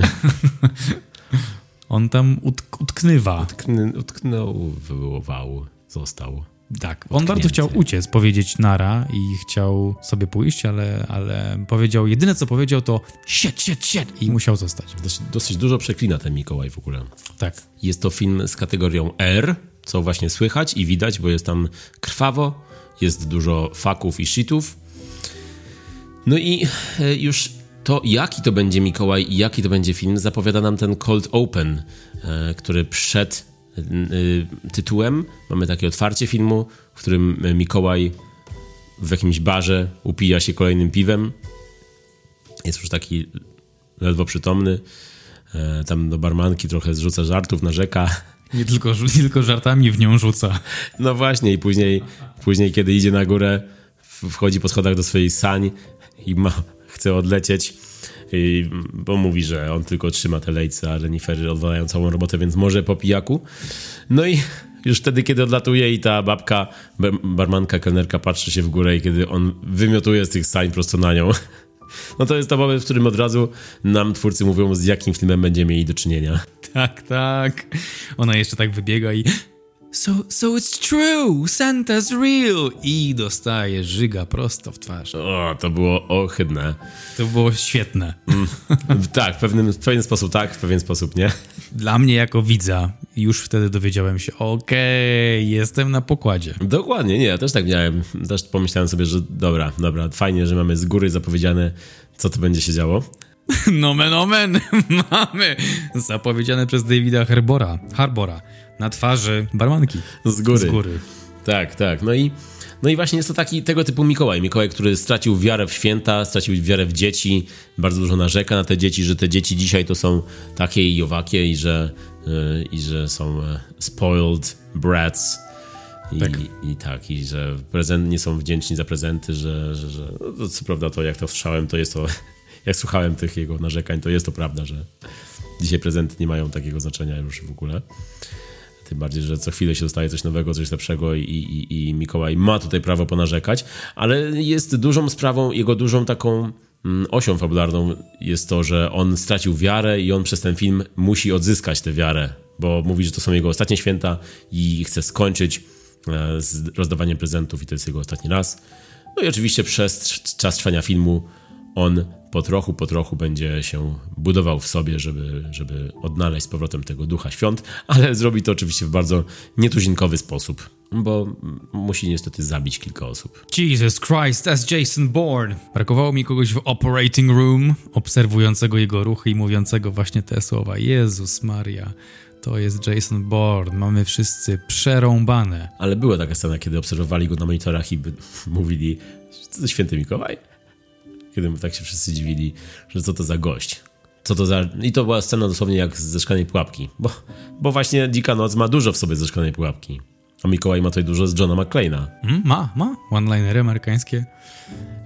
[SPEAKER 2] On tam utk- utknywa.
[SPEAKER 1] utknę, utknął, wyłował, został.
[SPEAKER 2] Tak, on bardzo chciał uciec, powiedzieć nara i chciał sobie pójść, ale, ale powiedział, jedyne co powiedział to shit, shit, shit i musiał zostać.
[SPEAKER 1] Dosyć, dosyć dużo przeklina ten Mikołaj w ogóle.
[SPEAKER 2] Tak.
[SPEAKER 1] Jest to film z kategorią R, co właśnie słychać i widać, bo jest tam krwawo, jest dużo faków i shitów. No i e, już to, jaki to będzie Mikołaj i jaki to będzie film, zapowiada nam ten Cold Open, e, który przed e, tytułem mamy takie otwarcie filmu, w którym Mikołaj w jakimś barze upija się kolejnym piwem. Jest już taki ledwo przytomny. Tam do barmanki trochę zrzuca żartów, narzeka.
[SPEAKER 2] Nie tylko, nie tylko żartami w nią rzuca.
[SPEAKER 1] No właśnie, i później, później kiedy idzie na górę, wchodzi po schodach do swojej sań i ma, chce odlecieć. I, bo mówi, że on tylko trzyma te lejce, a Renifery odwalają całą robotę, więc może po pijaku. No i już wtedy, kiedy odlatuje i ta babka, barmanka, kelnerka patrzy się w górę i kiedy on wymiotuje z tych sań prosto na nią. No to jest to moment, w którym od razu nam twórcy mówią, z jakim filmem będziemy mieli do czynienia.
[SPEAKER 2] Tak, tak. Ona jeszcze tak wybiega i So, so it's true, Santa's real! I dostaje żyga prosto w twarz.
[SPEAKER 1] O, to było ohydne.
[SPEAKER 2] To było świetne. Mm,
[SPEAKER 1] tak, w pewnym, w pewien sposób tak, w pewien sposób nie.
[SPEAKER 2] Dla mnie jako widza już wtedy dowiedziałem się, okej, okay, jestem na pokładzie.
[SPEAKER 1] Dokładnie, nie, ja też tak miałem. Też pomyślałem sobie, że dobra, dobra, fajnie, że mamy z góry zapowiedziane, co to będzie się działo.
[SPEAKER 2] Nomen omen, mamy zapowiedziane przez Davida Harbora. Harbora na twarzy barmanki.
[SPEAKER 1] Z góry. Z góry. Tak, tak. No i, no i właśnie jest to taki tego typu Mikołaj. Mikołaj, który stracił wiarę w święta, stracił wiarę w dzieci, bardzo dużo narzeka na te dzieci, że te dzieci dzisiaj to są takie i owakie i że, yy, i że są e, spoiled brats. I tak. I, I, tak, i że prezent, nie są wdzięczni za prezenty, że, że, że no, co prawda to jak to słyszałem, to jest to, jak słuchałem tych jego narzekań, to jest to prawda, że dzisiaj prezenty nie mają takiego znaczenia już w ogóle. Tym bardziej, że co chwilę się dostaje coś nowego, coś lepszego i, i, i Mikołaj ma tutaj prawo ponarzekać, ale jest dużą sprawą, jego dużą taką mm, osią fabularną jest to, że on stracił wiarę i on przez ten film musi odzyskać tę wiarę, bo mówi, że to są jego ostatnie święta i chce skończyć e, z rozdawaniem prezentów i to jest jego ostatni raz. No i oczywiście przez czas trwania filmu on po trochu, po trochu będzie się budował w sobie, żeby, żeby odnaleźć z powrotem tego ducha świąt, ale zrobi to oczywiście w bardzo nietuzinkowy sposób, bo musi niestety zabić kilka osób.
[SPEAKER 2] Jesus Christ, as Jason Bourne! Brakowało mi kogoś w operating room, obserwującego jego ruchy i mówiącego właśnie te słowa. Jezus Maria. To jest Jason Bourne, mamy wszyscy przerąbane.
[SPEAKER 1] Ale była taka scena, kiedy obserwowali go na monitorach i mówili, święty Mikołaj? Kiedy tak się wszyscy dziwili, że co to za gość. Co to za... I to była scena dosłownie jak ze szklanej pułapki, bo, bo właśnie Dzika Noc ma dużo w sobie ze szklanej pułapki. A Mikołaj ma tutaj dużo z Johna McClane'a.
[SPEAKER 2] Mm, ma, ma. One-linery amerykańskie.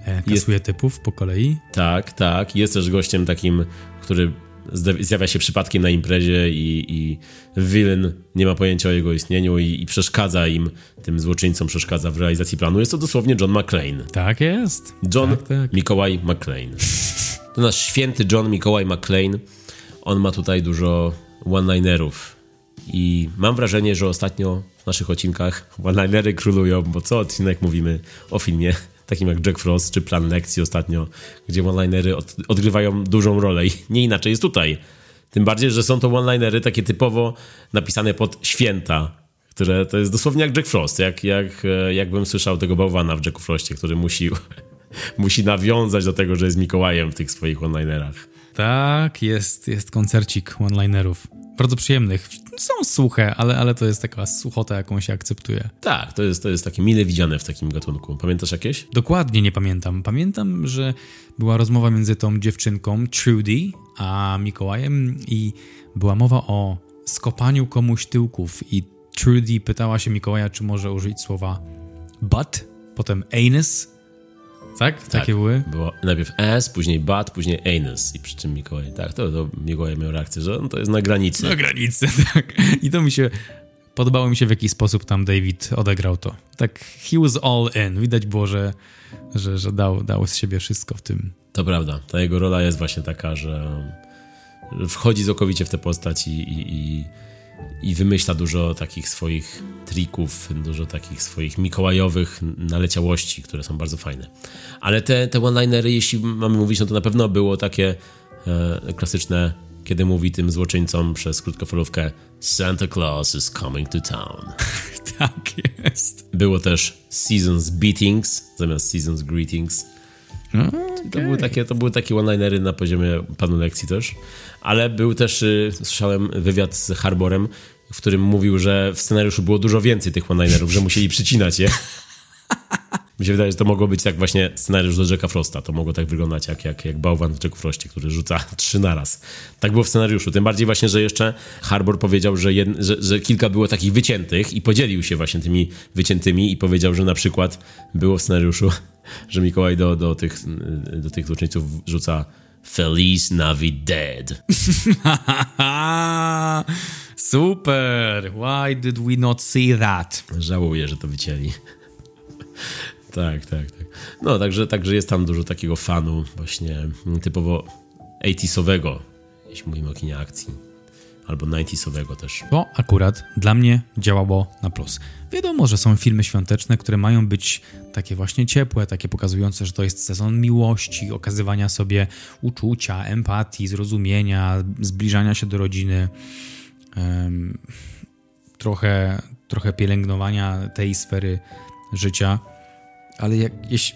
[SPEAKER 2] E, kasuje jest... typów po kolei.
[SPEAKER 1] Tak, tak. Jest też gościem takim, który zjawia się przypadkiem na imprezie i, i villain nie ma pojęcia o jego istnieniu i, i, przeszkadza im, tym złoczyńcom przeszkadza w realizacji planu. Jest to dosłownie John McClane.
[SPEAKER 2] Tak jest.
[SPEAKER 1] John
[SPEAKER 2] tak, tak.
[SPEAKER 1] Mikołaj McClane. To nasz święty John Mikołaj McClane. On ma tutaj dużo one-linerów i mam wrażenie, że ostatnio w naszych odcinkach one-linery królują, bo co odcinek mówimy o filmie takim jak Jack Frost czy Plan Lekcji ostatnio, gdzie one-linery od, odgrywają dużą rolę i nie inaczej jest tutaj. Tym bardziej, że są to one-linery takie typowo napisane pod święta, które to jest dosłownie jak Jack Frost, jak, jak, e, jakbym słyszał tego bałwana w Jacku Frostie, który musi, musi nawiązać do tego, że jest Mikołajem w tych swoich one-linerach.
[SPEAKER 2] Tak, jest, jest koncercik one-linerów bardzo przyjemnych. Są suche, ale, ale to jest taka suchota, jaką się akceptuje.
[SPEAKER 1] Tak, to jest, to jest takie mile widziane w takim gatunku. Pamiętasz jakieś?
[SPEAKER 2] Dokładnie nie pamiętam. Pamiętam, że była rozmowa między tą dziewczynką, Trudy, a Mikołajem i była mowa o skopaniu komuś tyłków i Trudy pytała się Mikołaja, czy może użyć słowa butt, potem anus, tak? tak? Takie były?
[SPEAKER 1] Było najpierw S, później bat, później anus. I przy czym Mikołaj, tak, to, to Mikołaj miał reakcję, że on to jest na granicy.
[SPEAKER 2] Na granicy, tak. I to mi się, podobało mi się w jaki sposób tam David odegrał to. Tak, he was all in. Widać było, że, że, że dał, dał z siebie wszystko w tym.
[SPEAKER 1] To prawda. Ta jego rola jest właśnie taka, że wchodzi całkowicie w tę postać i, i, i i wymyśla dużo takich swoich trików, dużo takich swoich mikołajowych naleciałości, które są bardzo fajne. Ale te, te one-linery, jeśli mamy mówić, no to na pewno było takie e, klasyczne, kiedy mówi tym złoczyńcom przez krótkofalówkę Santa Claus is coming to town.
[SPEAKER 2] tak jest.
[SPEAKER 1] Było też Seasons Beatings zamiast Seasons Greetings. Okay. To, były takie, to były takie one-linery na poziomie panu lekcji też. Ale był też, y, słyszałem wywiad z Harborem, w którym mówił, że w scenariuszu było dużo więcej tych one-linerów, że musieli przycinać je. Mi się wydaje, że to mogło być tak właśnie scenariusz do Jacka Frosta. To mogło tak wyglądać jak, jak, jak bałwan w Jacku Frostie, który rzuca trzy naraz. Tak było w scenariuszu. Tym bardziej właśnie, że jeszcze Harbor powiedział, że, jed, że, że, kilka było takich wyciętych i podzielił się właśnie tymi wyciętymi i powiedział, że na przykład było w scenariuszu, że Mikołaj do, do, tych, do tych złoczyńców rzuca Feliz Navidad.
[SPEAKER 2] Super! Why did we not see that?
[SPEAKER 1] Żałuję, że to wycięli. Tak, tak, tak. No, także, także jest tam dużo takiego fanu właśnie typowo 80sowego, jeśli mówimy o kinie akcji. Albo 90sowego też.
[SPEAKER 2] To akurat dla mnie działało na plus. Wiadomo, że są filmy świąteczne, które mają być takie właśnie ciepłe, takie pokazujące, że to jest sezon miłości, okazywania sobie uczucia, empatii, zrozumienia, zbliżania się do rodziny. Um, trochę, trochę pielęgnowania tej sfery życia. Ale jak,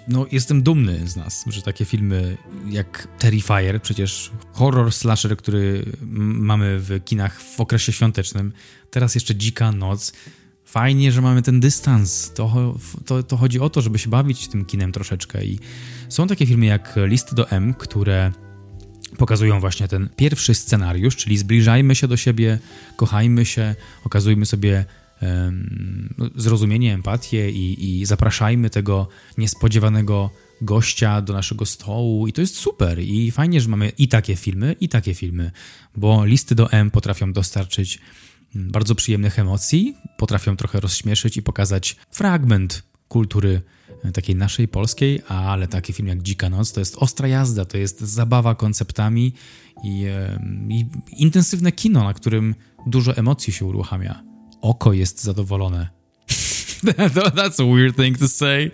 [SPEAKER 2] no, jestem dumny z nas, że takie filmy jak Terrifier, przecież horror slasher, który mamy w kinach w okresie świątecznym, teraz jeszcze Dzika Noc. Fajnie, że mamy ten dystans. To, to, to chodzi o to, żeby się bawić tym kinem troszeczkę. I są takie filmy jak Listy do M, które pokazują właśnie ten pierwszy scenariusz, czyli zbliżajmy się do siebie, kochajmy się, okazujmy sobie zrozumienie, empatię i, i zapraszajmy tego niespodziewanego gościa do naszego stołu i to jest super. I fajnie, że mamy i takie filmy, i takie filmy, bo listy do M potrafią dostarczyć mm, bardzo przyjemnych emocji, potrafią trochę rozśmieszyć i pokazać fragment kultury e, takiej naszej polskiej, ale taki film jak Dzika Noc to jest ostra jazda, to jest zabawa konceptami i, i intensywne kino, na którym dużo emocji się uruchamia oko jest zadowolone. That's a weird thing to say.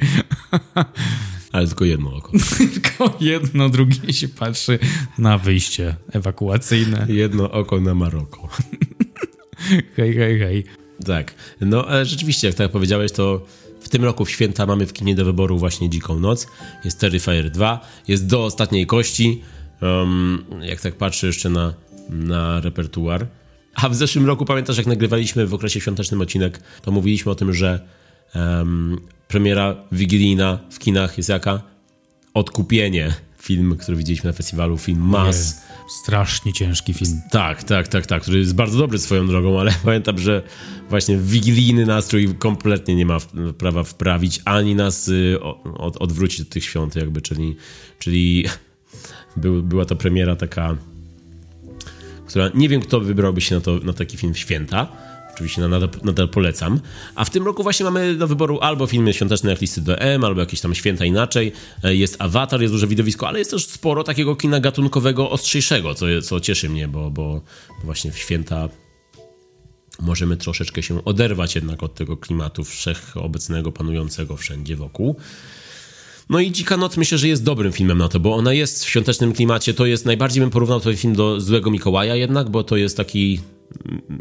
[SPEAKER 1] Ale tylko jedno oko.
[SPEAKER 2] tylko jedno, drugie się patrzy na wyjście ewakuacyjne.
[SPEAKER 1] Jedno oko na Maroko.
[SPEAKER 2] hej, hej, hej.
[SPEAKER 1] Tak. No, ale rzeczywiście, jak tak powiedziałeś, to w tym roku w święta mamy w kinie do wyboru właśnie Dziką Noc. Jest Terrifier 2. Jest do ostatniej kości. Um, jak tak patrzę jeszcze na, na repertuar, a w zeszłym roku pamiętasz, jak nagrywaliśmy w okresie świątecznym odcinek, to mówiliśmy o tym, że um, premiera wigilijna w kinach jest jaka? Odkupienie. Film, który widzieliśmy na festiwalu, film Mas.
[SPEAKER 2] Strasznie ciężki film.
[SPEAKER 1] Tak, tak, tak, tak, który jest bardzo dobry swoją drogą, ale pamiętam, że właśnie wigilijny nastrój kompletnie nie ma prawa wprawić, ani nas y, od, odwrócić od tych świąt jakby, czyli, czyli był, była to premiera taka która nie wiem, kto wybrałby się na, to, na taki film święta. Oczywiście nadal, nadal polecam. A w tym roku właśnie mamy do wyboru albo filmy świąteczne jak listy do M, albo jakieś tam święta inaczej. E, jest Avatar, jest duże widowisko, ale jest też sporo takiego kina gatunkowego ostrzejszego, co, co cieszy mnie, bo, bo właśnie w święta możemy troszeczkę się oderwać jednak od tego klimatu wszechobecnego, panującego wszędzie wokół. No i Dzika Noc myślę, że jest dobrym filmem na to, bo ona jest w świątecznym klimacie. To jest, najbardziej bym porównał ten film do Złego Mikołaja jednak, bo to jest taki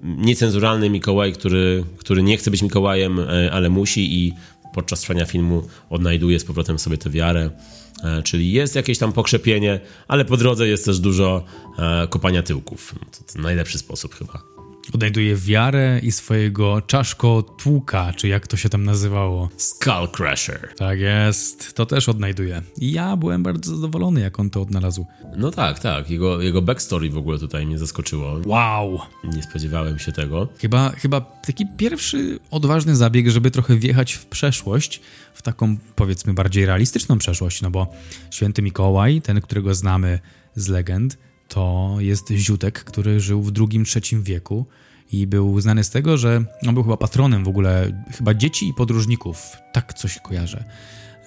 [SPEAKER 1] niecenzuralny Mikołaj, który, który nie chce być Mikołajem, e, ale musi i podczas trwania filmu odnajduje z powrotem sobie tę wiarę. E, czyli jest jakieś tam pokrzepienie, ale po drodze jest też dużo e, kopania tyłków. To, to najlepszy sposób chyba
[SPEAKER 2] odnajduje wiarę i swojego czaszko tłuka, czy jak to się tam nazywało.
[SPEAKER 1] Skull Crusher.
[SPEAKER 2] Tak jest, to też odnajduje. I ja byłem bardzo zadowolony, jak on to odnalazł.
[SPEAKER 1] No tak, tak. Jego, jego backstory w ogóle tutaj mnie zaskoczyło.
[SPEAKER 2] Wow!
[SPEAKER 1] Nie spodziewałem się tego.
[SPEAKER 2] Chyba, chyba taki pierwszy odważny zabieg, żeby trochę wjechać w przeszłość, w taką powiedzmy bardziej realistyczną przeszłość, no bo święty Mikołaj, ten, którego znamy z legend, to jest Ziutek, który żył w II-III wieku i był znany z tego, że on był chyba patronem w ogóle chyba dzieci i podróżników, tak coś kojarzę.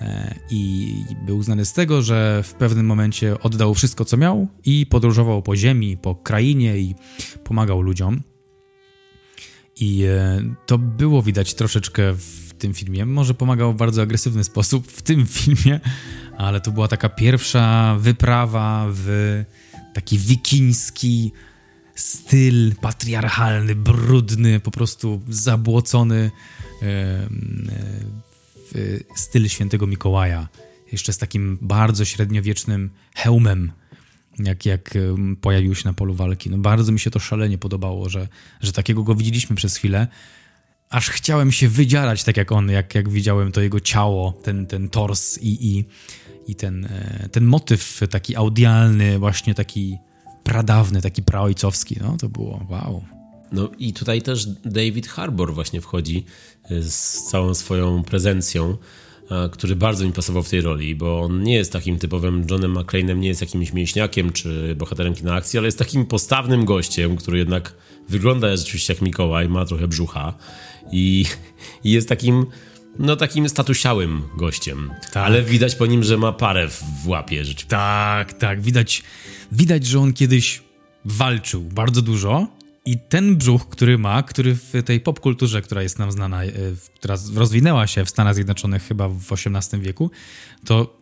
[SPEAKER 2] E, I był znany z tego, że w pewnym momencie oddał wszystko, co miał i podróżował po ziemi, po krainie i pomagał ludziom. I e, to było widać troszeczkę w tym filmie. Może pomagał w bardzo agresywny sposób w tym filmie, ale to była taka pierwsza wyprawa w taki wikiński styl patriarchalny, brudny, po prostu zabłocony styl świętego Mikołaja. Jeszcze z takim bardzo średniowiecznym hełmem, jak, jak pojawił się na polu walki. No bardzo mi się to szalenie podobało, że, że takiego go widzieliśmy przez chwilę. Aż chciałem się wydzierać tak jak on, jak, jak widziałem to jego ciało, ten, ten tors i, i i ten, e, ten motyw taki audialny, właśnie taki pradawny, taki praojcowski, no to było wow.
[SPEAKER 1] No i tutaj też David Harbour właśnie wchodzi e, z całą swoją prezencją. e, który bardzo mi pasował w tej roli, bo on nie jest takim typowym Johnem McClane'em, nie jest jakimś mięśniakiem czy bohaterem kina akcji, ale jest takim postawnym gościem, który jednak wygląda rzeczywiście jak Mikołaj, ma trochę brzucha i, i jest takim no takim statusiałym gościem.
[SPEAKER 2] Tak.
[SPEAKER 1] Ale widać po nim, że ma parę w, łapie rzeczywiście.
[SPEAKER 2] Tak, tak. Widać, widać, że on kiedyś walczył bardzo dużo i ten brzuch, który ma, który w tej popkulturze, która jest nam znana, e, która rozwinęła się w Stanach Zjednoczonych chyba w XVIII wieku, to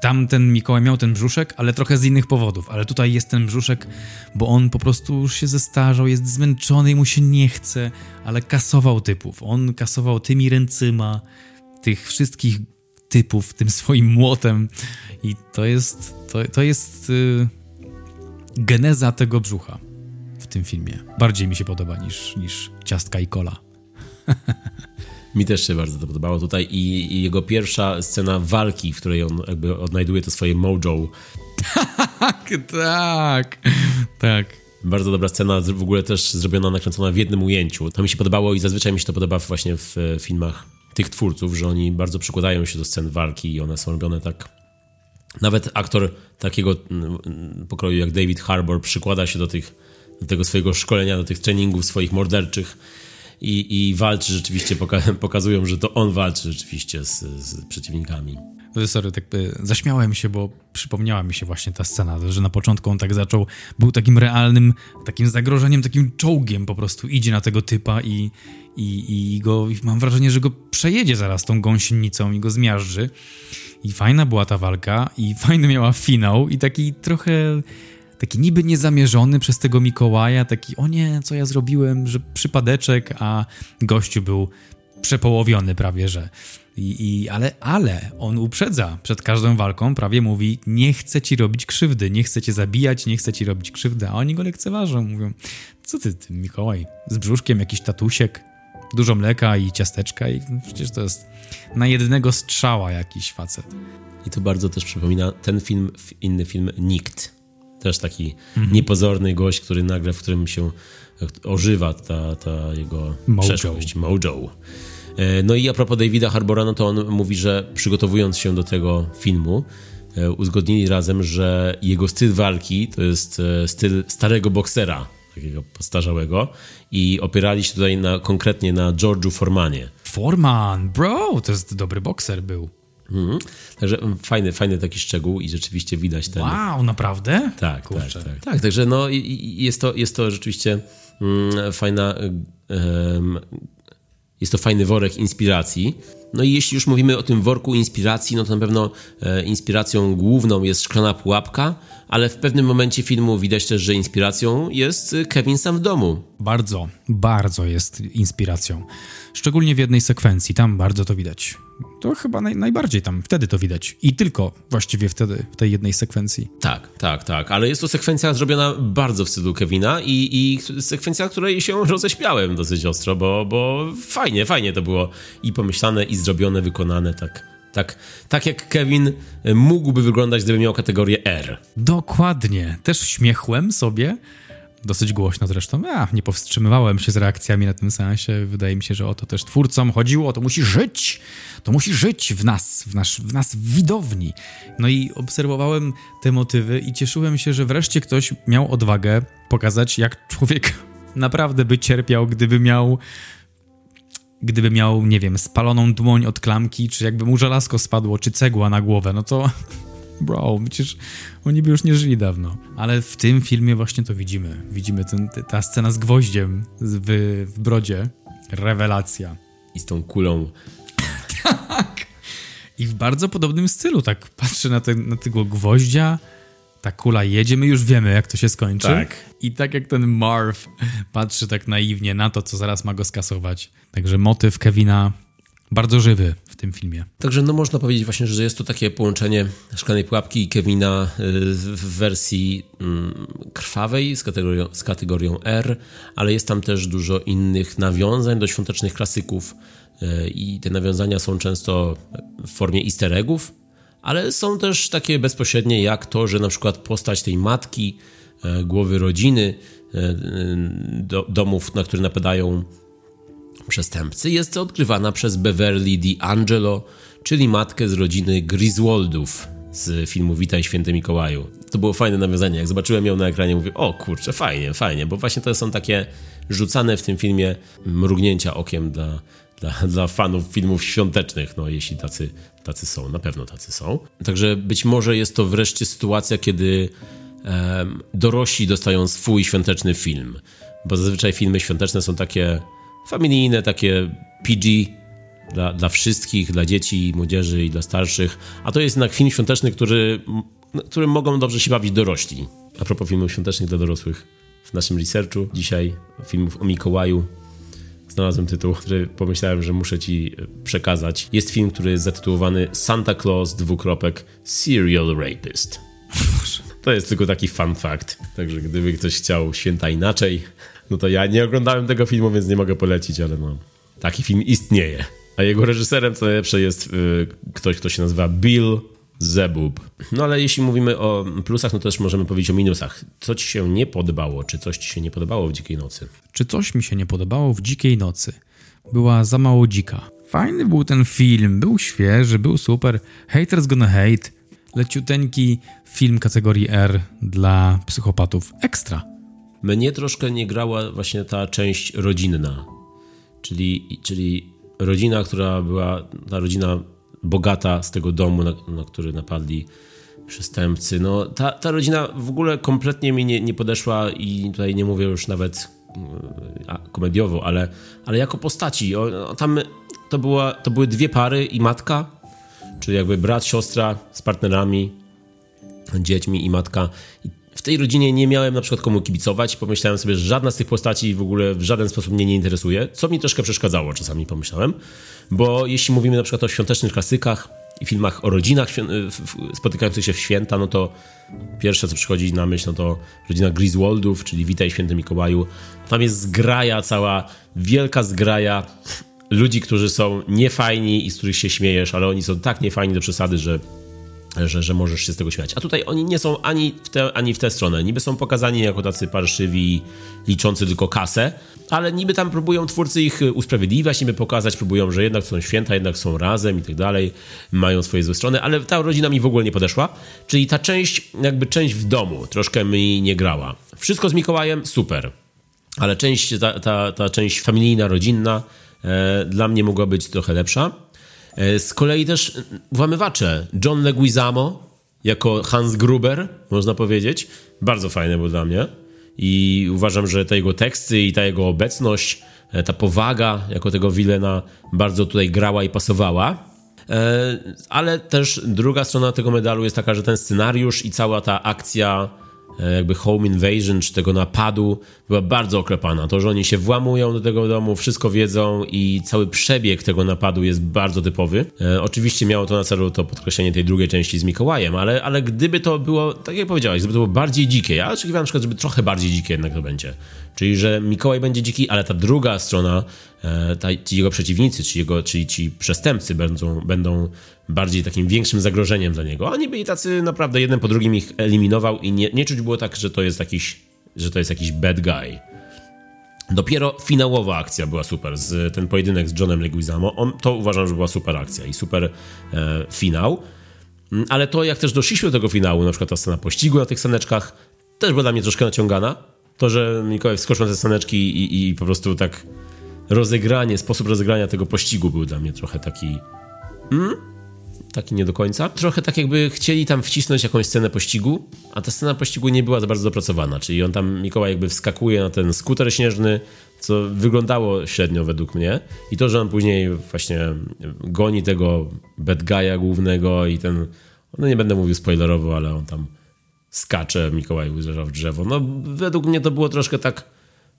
[SPEAKER 2] tam ten Mikołaj miał ten brzuszek, ale trochę z innych powodów. Ale tutaj jest ten brzuszek, bo on po prostu już się zestarzał, jest zmęczony i mu się nie chce, ale kasował typów. On kasował tymi ręcyma tych wszystkich typów tym swoim młotem i to jest to, to jest y, geneza tego brzucha w tym filmie. Bardziej mi się podoba niż, niż ciastka i kola.
[SPEAKER 1] Mi też się bardzo to podobało tutaj i, i jego pierwsza scena walki, w której on jakby odnajduje to swoje mojo.
[SPEAKER 2] Tak, tak, tak.
[SPEAKER 1] Bardzo dobra scena, w ogóle też zrobiona, nakręcona w jednym ujęciu. To mi się podobało i zazwyczaj mi się to podoba właśnie w e, filmach tych twórców, że oni bardzo przykładają się do scen walki i one są robione tak... Nawet aktor takiego pokroju jak David Harbour przykłada się do, tych, do tego swojego szkolenia, do tych treningów swoich morderczych i, i walczy rzeczywiście, poka- pokazują, że to on walczy rzeczywiście z, z przeciwnikami.
[SPEAKER 2] Sorry, tak zaśmiałem się, bo przypomniała mi się właśnie ta scena, że na początku on tak zaczął, był takim realnym, takim zagrożeniem, takim czołgiem po prostu, idzie na tego typa i, i, i go, i mam wrażenie, że go przejedzie zaraz tą gąsienicą i go zmiażdży. I fajna była ta walka i fajny miała finał i taki trochę, taki niby niezamierzony przez tego Mikołaja, taki o nie, co ja zrobiłem, że przypadeczek, a gościu był przepołowiony prawie, że. I, i, ale, ale on uprzedza przed każdą walką, prawie mówi: Nie chcę ci robić krzywdy, nie chcę cię zabijać, nie chcę ci robić krzywdy. A oni go lekceważą. Mówią: Co ty, ty Mikołaj, z brzuszkiem jakiś tatusiek, dużo mleka i ciasteczka, i przecież to jest na jednego strzała jakiś facet.
[SPEAKER 1] I to bardzo też przypomina ten film, inny film Nikt. Też taki niepozorny gość, który nagle, w którym się ożywa ta, ta jego
[SPEAKER 2] Mojo.
[SPEAKER 1] przeszłość. Mojo. E, No i a propos Davida Harbora, no to on mówi, że przygotowując się do tego filmu, e, uzgodnili razem, że jego styl walki to jest e, styl starego boksera, takiego postarzałego i opierali się tutaj na, konkretnie na George'u Formanie.
[SPEAKER 2] Forman, bro, to jest dobry bokser był.
[SPEAKER 1] Mhm. Także mm, fajny, fajny taki szczegół i rzeczywiście widać ten,
[SPEAKER 2] Wow, naprawdę?
[SPEAKER 1] Tak, tak, tak. Tak, także no jest to, jest to rzeczywiście mm, fajna, jest to fajny worek inspiracji. No i jeśli już mówimy o tym worku inspiracji, no to na pewno e, inspiracją główną jest szklana pułapka, ale w pewnym momencie filmu widać też, że inspiracją jest e, Kevin sam w domu.
[SPEAKER 2] Bardzo, bardzo jest inspiracją. Szczególnie w jednej sekwencji, tam bardzo to widać. To chyba naj, najbardziej tam, wtedy to widać. I tylko właściwie wtedy, w tej jednej sekwencji.
[SPEAKER 1] Tak, tak, tak, ale jest to sekwencja zrobiona bardzo w stylu Kevina i, i sekwencja, której się roześmiałem dosyć ostro, bo, bo fajnie, fajnie to było i pomyślane, i zrobione, wykonane tak, tak, tak jak Kevin mógłby wyglądać, gdyby miał kategorię R.
[SPEAKER 2] Dokładnie. Też śmiechłem sobie, dosyć głośno zresztą. Ja nie powstrzymywałem się z reakcjami na tym seansie. Wydaje mi się, że o to też twórcom chodziło. To musi żyć. To musi żyć w nas, w, nasz, w nas, w widowni. No i obserwowałem te motywy i cieszyłem się, że wreszcie ktoś miał odwagę pokazać, jak człowiek naprawdę by cierpiał, gdyby miał gdyby miał, nie wiem, spaloną dłoń od klamki, czy jakby mu żelazko spadło, czy cegła na głowę, no to bro, przecież oni by już nie żyli dawno. Ale w tym filmie właśnie to widzimy. Widzimy ten, te- ta scena z gwoździem w, w brodzie. Rewelacja.
[SPEAKER 1] I z tą kulą.
[SPEAKER 2] I w bardzo podobnym stylu, tak patrzę na, ten, na tego gwoździa, ta kula jedzie, my już wiemy, jak to się skończy.
[SPEAKER 1] Tak.
[SPEAKER 2] I tak jak ten Marv patrzy tak naiwnie na to, co zaraz ma go skasować. Także motyw Kevina bardzo żywy w tym filmie.
[SPEAKER 1] Także no można powiedzieć właśnie, że jest to takie połączenie szklanej pułapki i Kevina y, w wersji mm, krwawej z kategorią, z kategorią R, ale jest tam też dużo innych nawiązań do świątecznych klasyków y, i te nawiązania są często w formie easter eggów, ale są też takie bezpośrednie jak to, że na przykład postać tej matki, y, głowy rodziny, do, domów, na które napadają przestępcy jest odgrywana przez Beverly D'Angelo, czyli matkę z rodziny Griswoldów z filmu Witaj Święty Mikołaju. To było fajne nawiązanie. Jak zobaczyłem ją na ekranie, mówię, o kurczę, fajnie, fajnie, bo właśnie to są takie rzucane w tym filmie mrugnięcia okiem dla, dla, dla fanów filmów świątecznych, no jeśli tacy, tacy są, na pewno tacy są. Także być może jest to wreszcie sytuacja, kiedy um, dorośli dostają swój świąteczny film, bo zazwyczaj filmy świąteczne są takie familijne, takie PG, dla, dla wszystkich, dla dzieci, młodzieży i dla starszych. A to jest jednak film świąteczny, który, którym mogą dobrze się bawić dorośli. A propos filmów świątecznych dla dorosłych. W naszym researchu dzisiaj filmów o Mikołaju znalazłem tytuł, który pomyślałem, że muszę ci przekazać. Jest film, który jest zatytułowany Santa Claus dwukropek Serial Rapist. To jest tylko taki fun fact. Także gdyby ktoś chciał święta inaczej, no to ja nie oglądałem tego filmu, więc nie mogę polecić, ale no, taki film istnieje. A jego reżyserem co najlepsze jest y, ktoś, kto się nazywa Bill Zebub. No ale jeśli mówimy o plusach, no to też możemy powiedzieć o minusach. Co ci się nie podobało? Czy coś ci się nie podobało w Dzikiej Nocy?
[SPEAKER 2] Czy coś mi się nie podobało w Dzikiej Nocy? Była za mało dzika. Fajny był ten film, był świeży, był super. Haters gonna hate. Leciuteńki film kategorii R dla psychopatów. Ekstra.
[SPEAKER 1] Mnie troszkę nie grała właśnie ta część rodzinna. Czyli, czyli rodzina, która była, ta rodzina bogata z tego domu, na, na który napadli przestępcy. No, ta, ta rodzina w ogóle kompletnie mi nie, nie podeszła i tutaj nie mówię już nawet a, komediowo, ale, ale jako postaci. O, tam to, była, to były dwie pary i matka, czyli jakby brat, siostra z partnerami, dziećmi i matka. I w tej rodzinie nie miałem na przykład komu kibicować. Pomyślałem sobie, że żadna z tych postaci w ogóle w żaden sposób mnie nie interesuje, co mi troszkę przeszkadzało czasami, pomyślałem. Bo jeśli mówimy na przykład o świątecznych klasykach i filmach o rodzinach spotykających się w święta, no to pierwsze, co przychodzi na myśl, no to rodzina Griswoldów, czyli Witaj Święty Mikołaju. Tam jest zgraja cała, wielka zgraja ludzi, którzy są niefajni i z których się śmiejesz, ale oni są tak niefajni do przesady, że że, że możesz się z tego śmiać. A tutaj oni nie są ani w tę, ani w tę stronę. Niby są pokazani jako tacy parszywi, liczący tylko kasę, ale niby tam próbują twórcy ich usprawiedliwiać, niby pokazać, próbują, że jednak są święta, jednak są razem i tak dalej, mają swoje złe strony, ale ta rodzina mi w ogóle nie podeszła. Czyli ta część, jakby część w domu, troszkę mi nie grała. Wszystko z Mikołajem, super. Ale część, ta, ta, ta część familijna, rodzinna e, dla mnie mogła być trochę lepsza. E, z kolei też włamywacze. John Leguizamo jako Hans Gruber, można powiedzieć. Bardzo fajny był dla mnie. I uważam, że te jego teksty i ta jego obecność, e, ta powaga jako tego Wilena bardzo tutaj grała i pasowała. E, ale też druga strona tego medalu jest taka, że ten scenariusz i cała ta akcja jakby home invasion, czy tego napadu była bardzo oklepana. To, że oni się włamują do tego domu, wszystko wiedzą i cały przebieg tego napadu jest bardzo typowy. E, oczywiście miało to na celu to podkreślenie tej drugiej części z Mikołajem, ale, ale gdyby to było, tak jak powiedziałeś, gdyby to było bardziej dzikie, ja oczekiwałem na przykład, żeby trochę bardziej dzikie jednak to będzie. Czyli, że Mikołaj będzie dziki, ale ta druga strona, e, ta, ci jego przeciwnicy, czyli, jego, czyli ci przestępcy będą, będą bardziej takim większym zagrożeniem dla niego. Oni byli tacy naprawdę jeden po drugim ich eliminował i nie, nie czuć było tak, że to jest jakiś, że to jest jakiś bad guy. Dopiero finałowa akcja była super, z, ten pojedynek z Johnem Leguizamo, on, to uważam, że była super akcja i super e, finał. Mm, ale to, jak też doszliśmy do tego finału, na przykład ta scena pościgu na tych saneczkach, też była dla mnie troszkę naciągana. To, że Mikołaj wskoczył na te saneczki i, i po prostu tak rozegranie, sposób rozegrania tego pościgu był dla mnie trochę taki... Mm? Taki nie do końca. Trochę tak jakby chcieli tam wcisnąć jakąś scenę pościgu, a ta scena pościgu nie była za bardzo dopracowana, czyli on tam, Mikołaj jakby wskakuje na ten skuter śnieżny, co wyglądało średnio według mnie i to, że on później właśnie goni tego bad guy'a głównego i ten, no nie będę mówił spoilerowo, ale on tam skacze, Mikołaj uderza w drzewo. No według mnie to było troszkę tak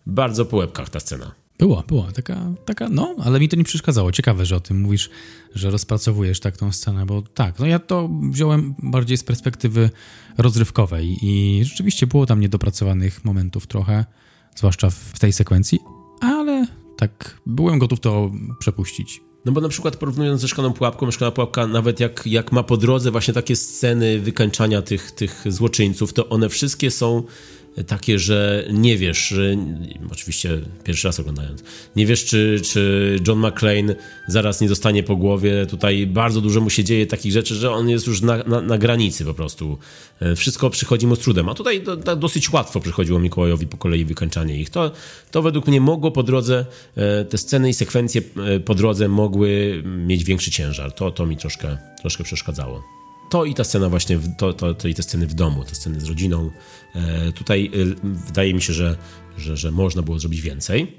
[SPEAKER 1] bardzo po łebkach ta scena.
[SPEAKER 2] Była, była. Taka, taka, no, ale mi to nie przeszkadzało. Ciekawe, że o tym mówisz, że rozpracowujesz tak tą scenę, bo tak, no ja to wziąłem bardziej z perspektywy rozrywkowej i rzeczywiście było tam niedopracowanych momentów trochę, zwłaszcza w tej sekwencji, ale tak, byłem gotów to przepuścić.
[SPEAKER 1] No bo na przykład porównując ze Szklaną Pułapką, Szklana Pułapka nawet jak, jak ma po drodze właśnie takie sceny wykańczania tych, tych złoczyńców, to one wszystkie są takie, że nie wiesz, oczywiście pierwszy raz oglądając, nie wiesz, czy, czy John McClane zaraz nie dostanie po głowie. Tutaj bardzo dużo mu się dzieje takich rzeczy, że on jest już na, na, na granicy po prostu. E, wszystko przychodzi mu z trudem, a tutaj do, do, dosyć łatwo przychodziło Mikołajowi po kolei wykańczanie ich. To, to według mnie mogło po drodze, e, te sceny i sekwencje po drodze mogły mieć większy ciężar. To, to mi troszkę, troszkę przeszkadzało. To i ta scena właśnie, w, to, to, to, i te sceny w domu, te sceny z rodziną. E, tutaj e, wydaje mi się, że, że, że można było zrobić więcej.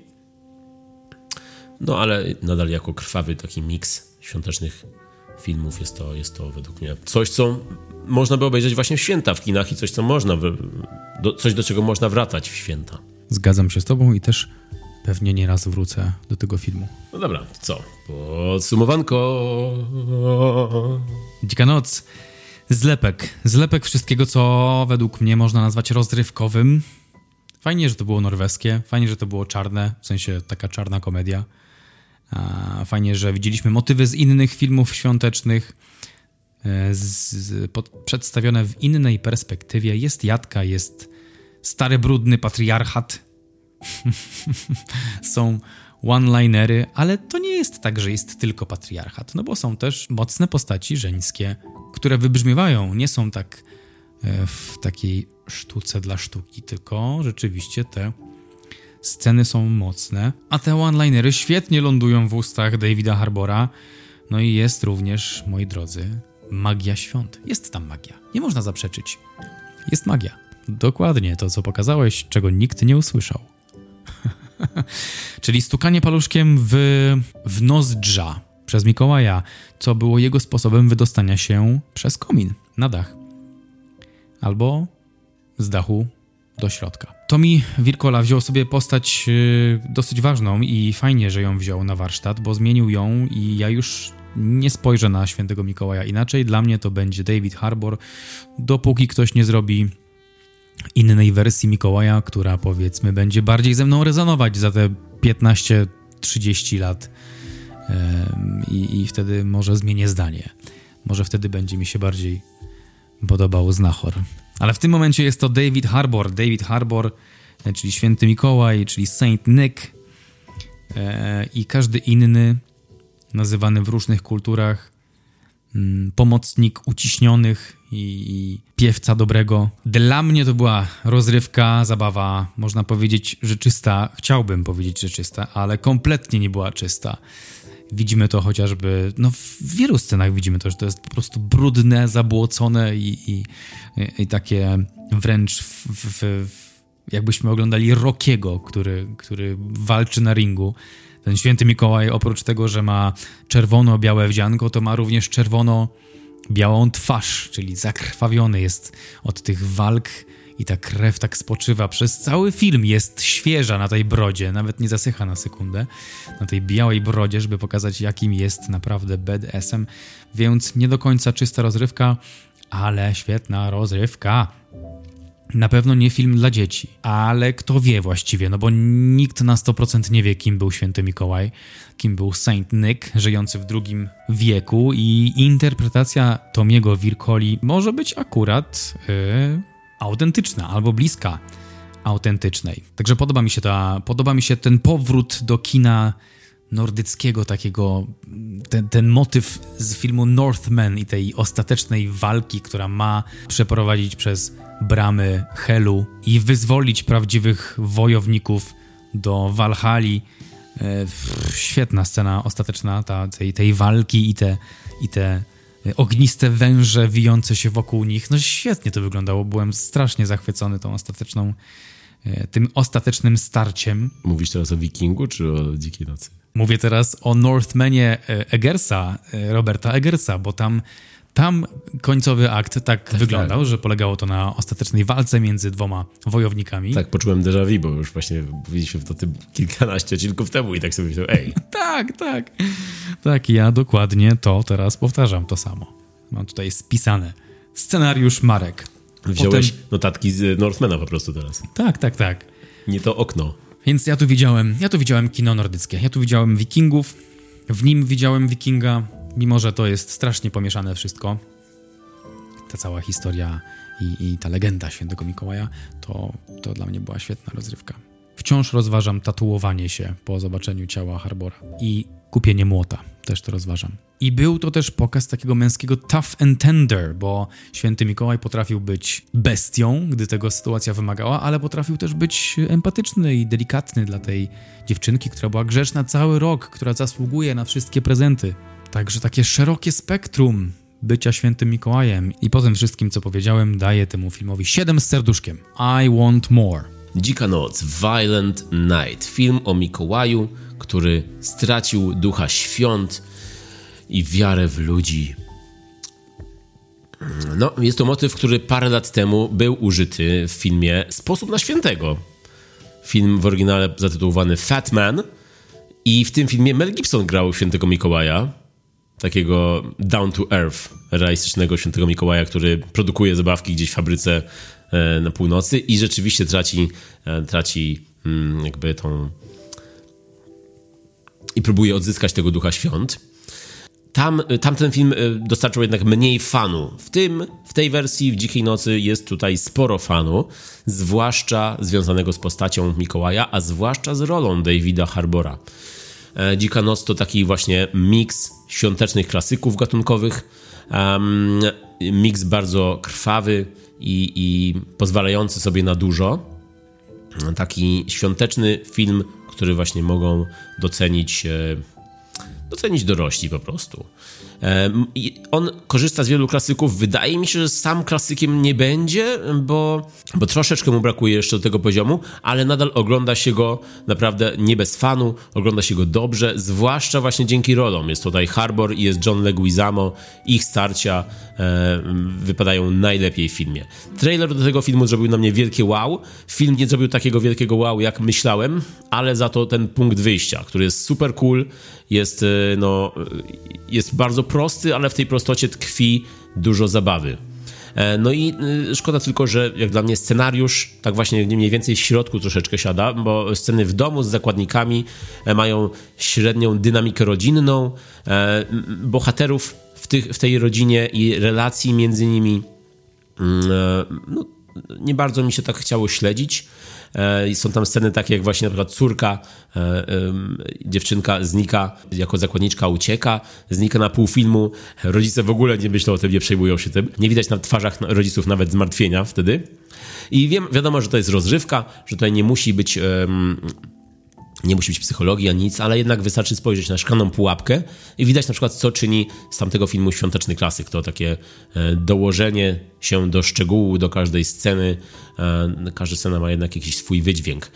[SPEAKER 1] No ale nadal jako krwawy taki miks świątecznych filmów jest to, jest to według mnie coś, co można by obejrzeć właśnie w święta w kinach i coś, co można, do, coś do czego można wracać w święta.
[SPEAKER 2] Zgadzam się z tobą i też pewnie nieraz wrócę do tego filmu.
[SPEAKER 1] No dobra, co? Podsumowanko.
[SPEAKER 2] Dzika noc. Zlepek. Zlepek wszystkiego, co według mnie można nazwać rozrywkowym. Fajnie, że to było norweskie, fajnie, że to było czarne, w sensie taka czarna komedia. Fajnie, że widzieliśmy motywy z innych filmów świątecznych, e, z, z, pod, przedstawione w innej perspektywie. Jest Jadka, jest stary, brudny patriarchat. Są one-linery, ale to nie jest tak, że jest tylko patriarchat, no bo są też mocne postaci żeńskie, które wybrzmiewają, nie są tak e, w takiej sztuce dla sztuki, tylko rzeczywiście te sceny są mocne, a te one-linery świetnie lądują w ustach Davida Harbora. No i jest również, moi drodzy, magia świąt. Jest tam magia. Nie można zaprzeczyć. Jest magia. Dokładnie to, co pokazałeś, czego nikt nie usłyszał. Czyli stukanie paluszkiem w, w nozdrza przez Mikołaja, co było jego sposobem wydostania się przez komin na dach. Albo z dachu do środka. Tomi Wirkola wziął sobie postać yy, dosyć ważną i fajnie, że ją wziął na warsztat, bo zmienił ją i ja już nie spojrzę na świętego Mikołaja inaczej. Dla mnie to będzie David Harbour, dopóki ktoś nie zrobi innej wersji Mikołaja, która powiedzmy będzie bardziej ze mną rezonować za te 15-30 lat i, i wtedy może zmienię zdanie. Może wtedy będzie mi się bardziej podobał Znachor. Ale w tym momencie jest to David Harbour. David Harbour, e, czyli Święty Mikołaj, czyli Saint Nick e, i każdy inny nazywany w różnych kulturach pomocnik uciśnionych i, piewca dobrego. Dla mnie to była rozrywka, zabawa, można powiedzieć, że czysta. Chciałbym powiedzieć, że czysta, ale kompletnie nie była czysta. Widzimy to chociażby, no w wielu scenach widzimy to, że to jest po prostu brudne, zabłocone i, i, i takie wręcz w, w, w, jakbyśmy oglądali Rockiego, który, który walczy na ringu. Ten święty Mikołaj oprócz tego, że ma czerwono-białe wdzianko, to ma również czerwono-białą twarz, czyli zakrwawiony jest od tych walk i ta krew tak spoczywa przez cały film. Jest świeża na tej brodzie, nawet nie zasycha na sekundę, na tej białej brodzie, żeby pokazać, jakim jest naprawdę BDSM. Więc nie do końca czysta rozrywka, ale świetna rozrywka. Na pewno nie film dla dzieci, ale kto wie właściwie, no bo nikt na 100% nie wie, kim był święty Mikołaj, kim był Saint Nick, żyjący w drugim wieku i interpretacja Tomiego Wirkoli może być akurat yy, autentyczna albo bliska autentycznej. Także podoba mi się ta, podoba mi się ten powrót do kina nordyckiego takiego, ten, ten motyw z filmu Northman i tej ostatecznej walki, która ma przeprowadzić przez bramy Helu i wyzwolić prawdziwych wojowników do Walhali. E, świetna scena ostateczna ta, tej, tej walki i te, i te ogniste węże wijące się wokół nich. No świetnie to wyglądało. Byłem strasznie zachwycony tą ostateczną, e, tym ostatecznym starciem.
[SPEAKER 1] Mówisz teraz o Wikingu czy o Dzikiej Nocy?
[SPEAKER 2] Mówię teraz o Northmanie e, Eggersa, e, Roberta Eggersa, bo tam tam końcowy akt tak, tak wyglądał, tak. że polegało to na ostatecznej walce między dwoma wojownikami.
[SPEAKER 1] Tak, poczułem déjà vu, bo już właśnie mówiliśmy o tym kilkanaście odcinków temu i tak sobie myślałem, ej.
[SPEAKER 2] tak, tak. Tak, ja dokładnie to teraz powtarzam, to samo. Mam tutaj spisane. Scenariusz Marek.
[SPEAKER 1] Wziąłeś Potem... notatki z Northmana po prostu teraz.
[SPEAKER 2] Tak, tak, tak.
[SPEAKER 1] Nie to okno.
[SPEAKER 2] Więc ja tu widziałem, ja tu widziałem kino nordyckie. Ja tu widziałem wikingów, w nim widziałem wikinga, mimo że to jest strasznie pomieszane wszystko. Ta cała historia i, i ta legenda świętego Mikołaja, to, to dla mnie była świetna rozrywka. Wciąż rozważam tatuowanie się po zobaczeniu ciała Harbora i kupienie młota. Też to rozważam. I był to też pokaz takiego męskiego tough and tender, bo święty Mikołaj potrafił być bestią, gdy tego sytuacja wymagała, ale potrafił też być empatyczny i delikatny dla tej dziewczynki, która była grzeczna cały rok, która zasługuje na wszystkie prezenty. Także takie szerokie spektrum bycia świętym Mikołajem. I po tym wszystkim, co powiedziałem, daję temu filmowi 7 z serduszkiem. I want more.
[SPEAKER 1] Dzika Noc, Violent Night. Film o Mikołaju, który stracił ducha świąt i wiarę w ludzi. No, jest to motyw, który parę lat temu był użyty w filmie Sposób na Świętego. Film w oryginale zatytułowany Fat Man. I w tym filmie Mel Gibson grał świętego Mikołaja, takiego down to earth, realistycznego świętego Mikołaja, który produkuje zabawki gdzieś w fabryce e, na północy i rzeczywiście traci, e, traci mm, jakby tą i próbuje odzyskać tego ducha świąt. Tam, tamten film e, dostarczył jednak mniej fanu. W tym, w tej wersji w Dzikiej Nocy jest tutaj sporo fanu, zwłaszcza związanego z postacią Mikołaja, a zwłaszcza z rolą Davida Harbora. E, Dzika Noc to taki właśnie miks świątecznych klasyków gatunkowych, um, miks bardzo krwawy i, i pozwalający sobie na dużo. Taki świąteczny film, który właśnie mogą docenić, e, docenić dorośli po prostu. On korzysta z wielu klasyków. Wydaje mi się, że sam klasykiem nie będzie, bo, bo troszeczkę mu brakuje jeszcze do tego poziomu, ale nadal ogląda się go naprawdę nie bez fanu, ogląda się go dobrze, zwłaszcza właśnie dzięki rolom. Jest tutaj Harbor i jest John Leguizamo. Ich starcia e, wypadają najlepiej w filmie. Trailer do tego filmu zrobił na mnie wielkie wow. Film nie zrobił takiego wielkiego wow, jak myślałem, ale za to ten punkt wyjścia, który jest super cool, jest, e, no, jest bardzo prosty, ale w tej prostocie tkwi dużo zabawy. E, no i e, szkoda tylko, że jak dla mnie scenariusz tak właśnie mniej więcej w środku troszeczkę siada, bo sceny w domu z zakładnikami mają średnią dynamikę rodzinną. Bohaterów w, tych, w tej rodzinie i relacji między nimi mm, no, nie bardzo mi się tak chciało śledzić. E, są tam sceny takie jak właśnie na przykład córka, e, dziewczynka znika, jako zakładniczka ucieka, znika na pół filmu. Rodzice w ogóle nie myślą o tym, nie przejmują się tym. Nie widać na twarzach rodziców nawet zmartwienia wtedy. I wiem, wiadomo, że to jest rozrywka, że tutaj nie musi być nie musi być psychologii ani nic, ale jednak wystarczy spojrzeć na szklaną pułapkę i widać na przykład, co czyni z tamtego filmu Świąteczny Klasyk. To takie e, dołożenie się do szczegółu, do każdej sceny. E, każda scena ma jednak jakiś swój wydźwięk.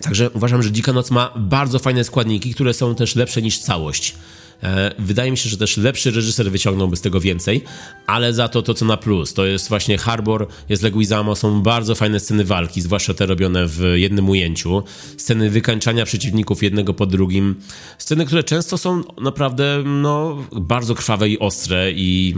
[SPEAKER 1] Także uważam, że Dzika Noc ma bardzo fajne składniki, które są też lepsze niż całość. E, wydaje mi się, że też lepszy reżyser wyciągnąłby z tego więcej, ale za to to, co na plus, to jest właśnie Harbor, jest Leguizamo, są bardzo fajne sceny walki, zwłaszcza te robione w jednym ujęciu, sceny wykańczania przeciwników jednego po drugim, sceny, które często są naprawdę no, bardzo krwawe i ostre i,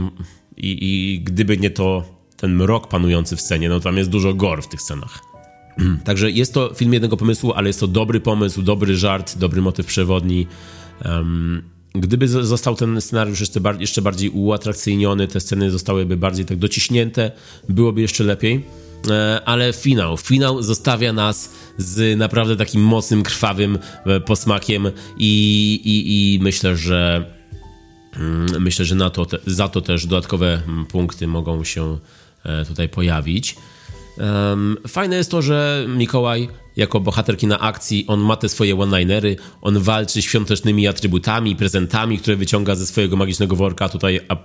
[SPEAKER 1] i, i gdyby nie to ten mrok panujący w scenie, no tam jest dużo gore w tych scenach. Także jest to film jednego pomysłu, ale jest to dobry pomysł, dobry żart, dobry motyw przewodni. Um, Gdyby został ten scenariusz jeszcze, bar jeszcze bardziej uatrakcyjniony, te sceny zostałyby bardziej tak dociśnięte, byłoby jeszcze lepiej. E, ale finał, finał zostawia nas z naprawdę takim mocnym, krwawym e, posmakiem i, i, i myślę, że mm, myślę, że na to za to też dodatkowe mm, punkty mogą się e, tutaj pojawić. Fajne jest to, że Mikołaj jako bohater kina akcji, on ma te swoje one-linery, on walczy świątecznymi atrybutami, prezentami, które wyciąga ze swojego magicznego worka. Tutaj a,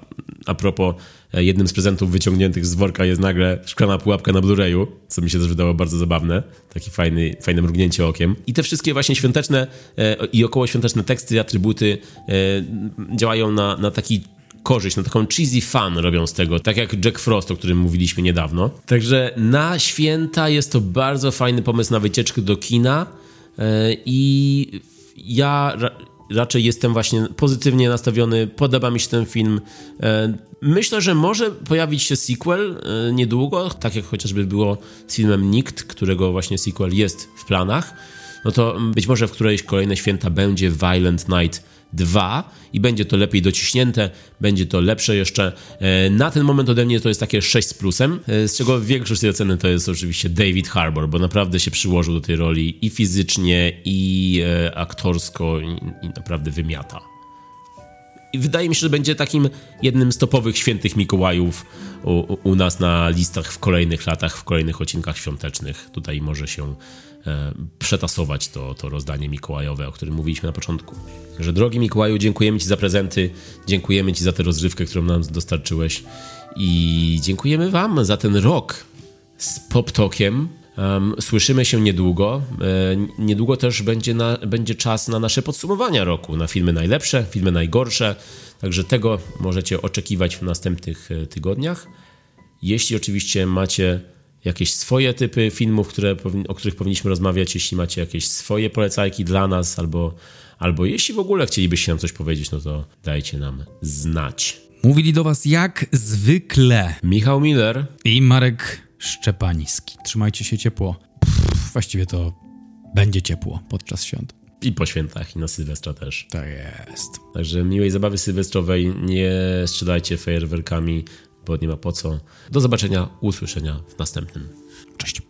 [SPEAKER 1] a propos, e, jednym z prezentów wyciągniętych z worka jest nagle szklana pułapka na Blu-rayu, co mi się też wydało bardzo zabawne. Taki fajny, fajne mrugnięcie okiem. I te wszystkie właśnie świąteczne e, i okołoświąteczne teksty, atrybuty e, działają na, na taki korzyść, na taką cheesy fun robią z tego, tak jak Jack Frost, o którym mówiliśmy niedawno. Także na święta jest to bardzo fajny pomysł na wycieczkę do kina e, i ja raczej jestem właśnie pozytywnie nastawiony, podoba mi się ten film. E, myślę, że może pojawić się sequel e, niedługo, tak jak chociażby było z filmem Nikt, którego właśnie sequel jest w planach. no to być może w którejś kolejne święta będzie Violent Night 2 i będzie to lepiej dociśnięte, będzie to lepsze jeszcze. E, na ten moment ode mnie to jest takie 6 z plusem, e, z czego większość tej oceny to jest oczywiście David Harbour, bo naprawdę się przyłożył do tej roli i fizycznie, i e, aktorsko, i, naprawdę wymiata. I wydaje mi się, że będzie takim jednym z topowych świętych Mikołajów u, u, nas na listach w kolejnych latach, w kolejnych odcinkach świątecznych. Tutaj może się przetasować to, to rozdanie mikołajowe, o którym mówiliśmy na początku. Że drogi Mikołaju, dziękujemy Ci za prezenty, dziękujemy Ci za tę rozrywkę, którą nam dostarczyłeś i dziękujemy Wam za ten rok z PopTokiem. Um, słyszymy się niedługo. E, niedługo też będzie, na, będzie czas na nasze podsumowania roku, na filmy najlepsze, filmy najgorsze. Także tego możecie oczekiwać w następnych e, tygodniach. Jeśli oczywiście macie jakieś swoje typy filmów, które, o których powinniśmy rozmawiać, jeśli macie jakieś swoje polecajki dla nas, albo, albo jeśli w ogóle chcielibyście nam coś powiedzieć, no to dajcie nam znać.
[SPEAKER 2] Mówili do Was jak zwykle
[SPEAKER 1] Michał Miller
[SPEAKER 2] i Marek Szczepański. Trzymajcie się ciepło. Pff, właściwie to będzie ciepło podczas świąt.
[SPEAKER 1] I po świętach, i na Sylwestra też.
[SPEAKER 2] Tak jest.
[SPEAKER 1] Także miłej zabawy sylwestrowej. Nie strzelajcie fajerwerkami, bo nie ma po co. Do zobaczenia, usłyszenia w następnym.
[SPEAKER 2] Cześć.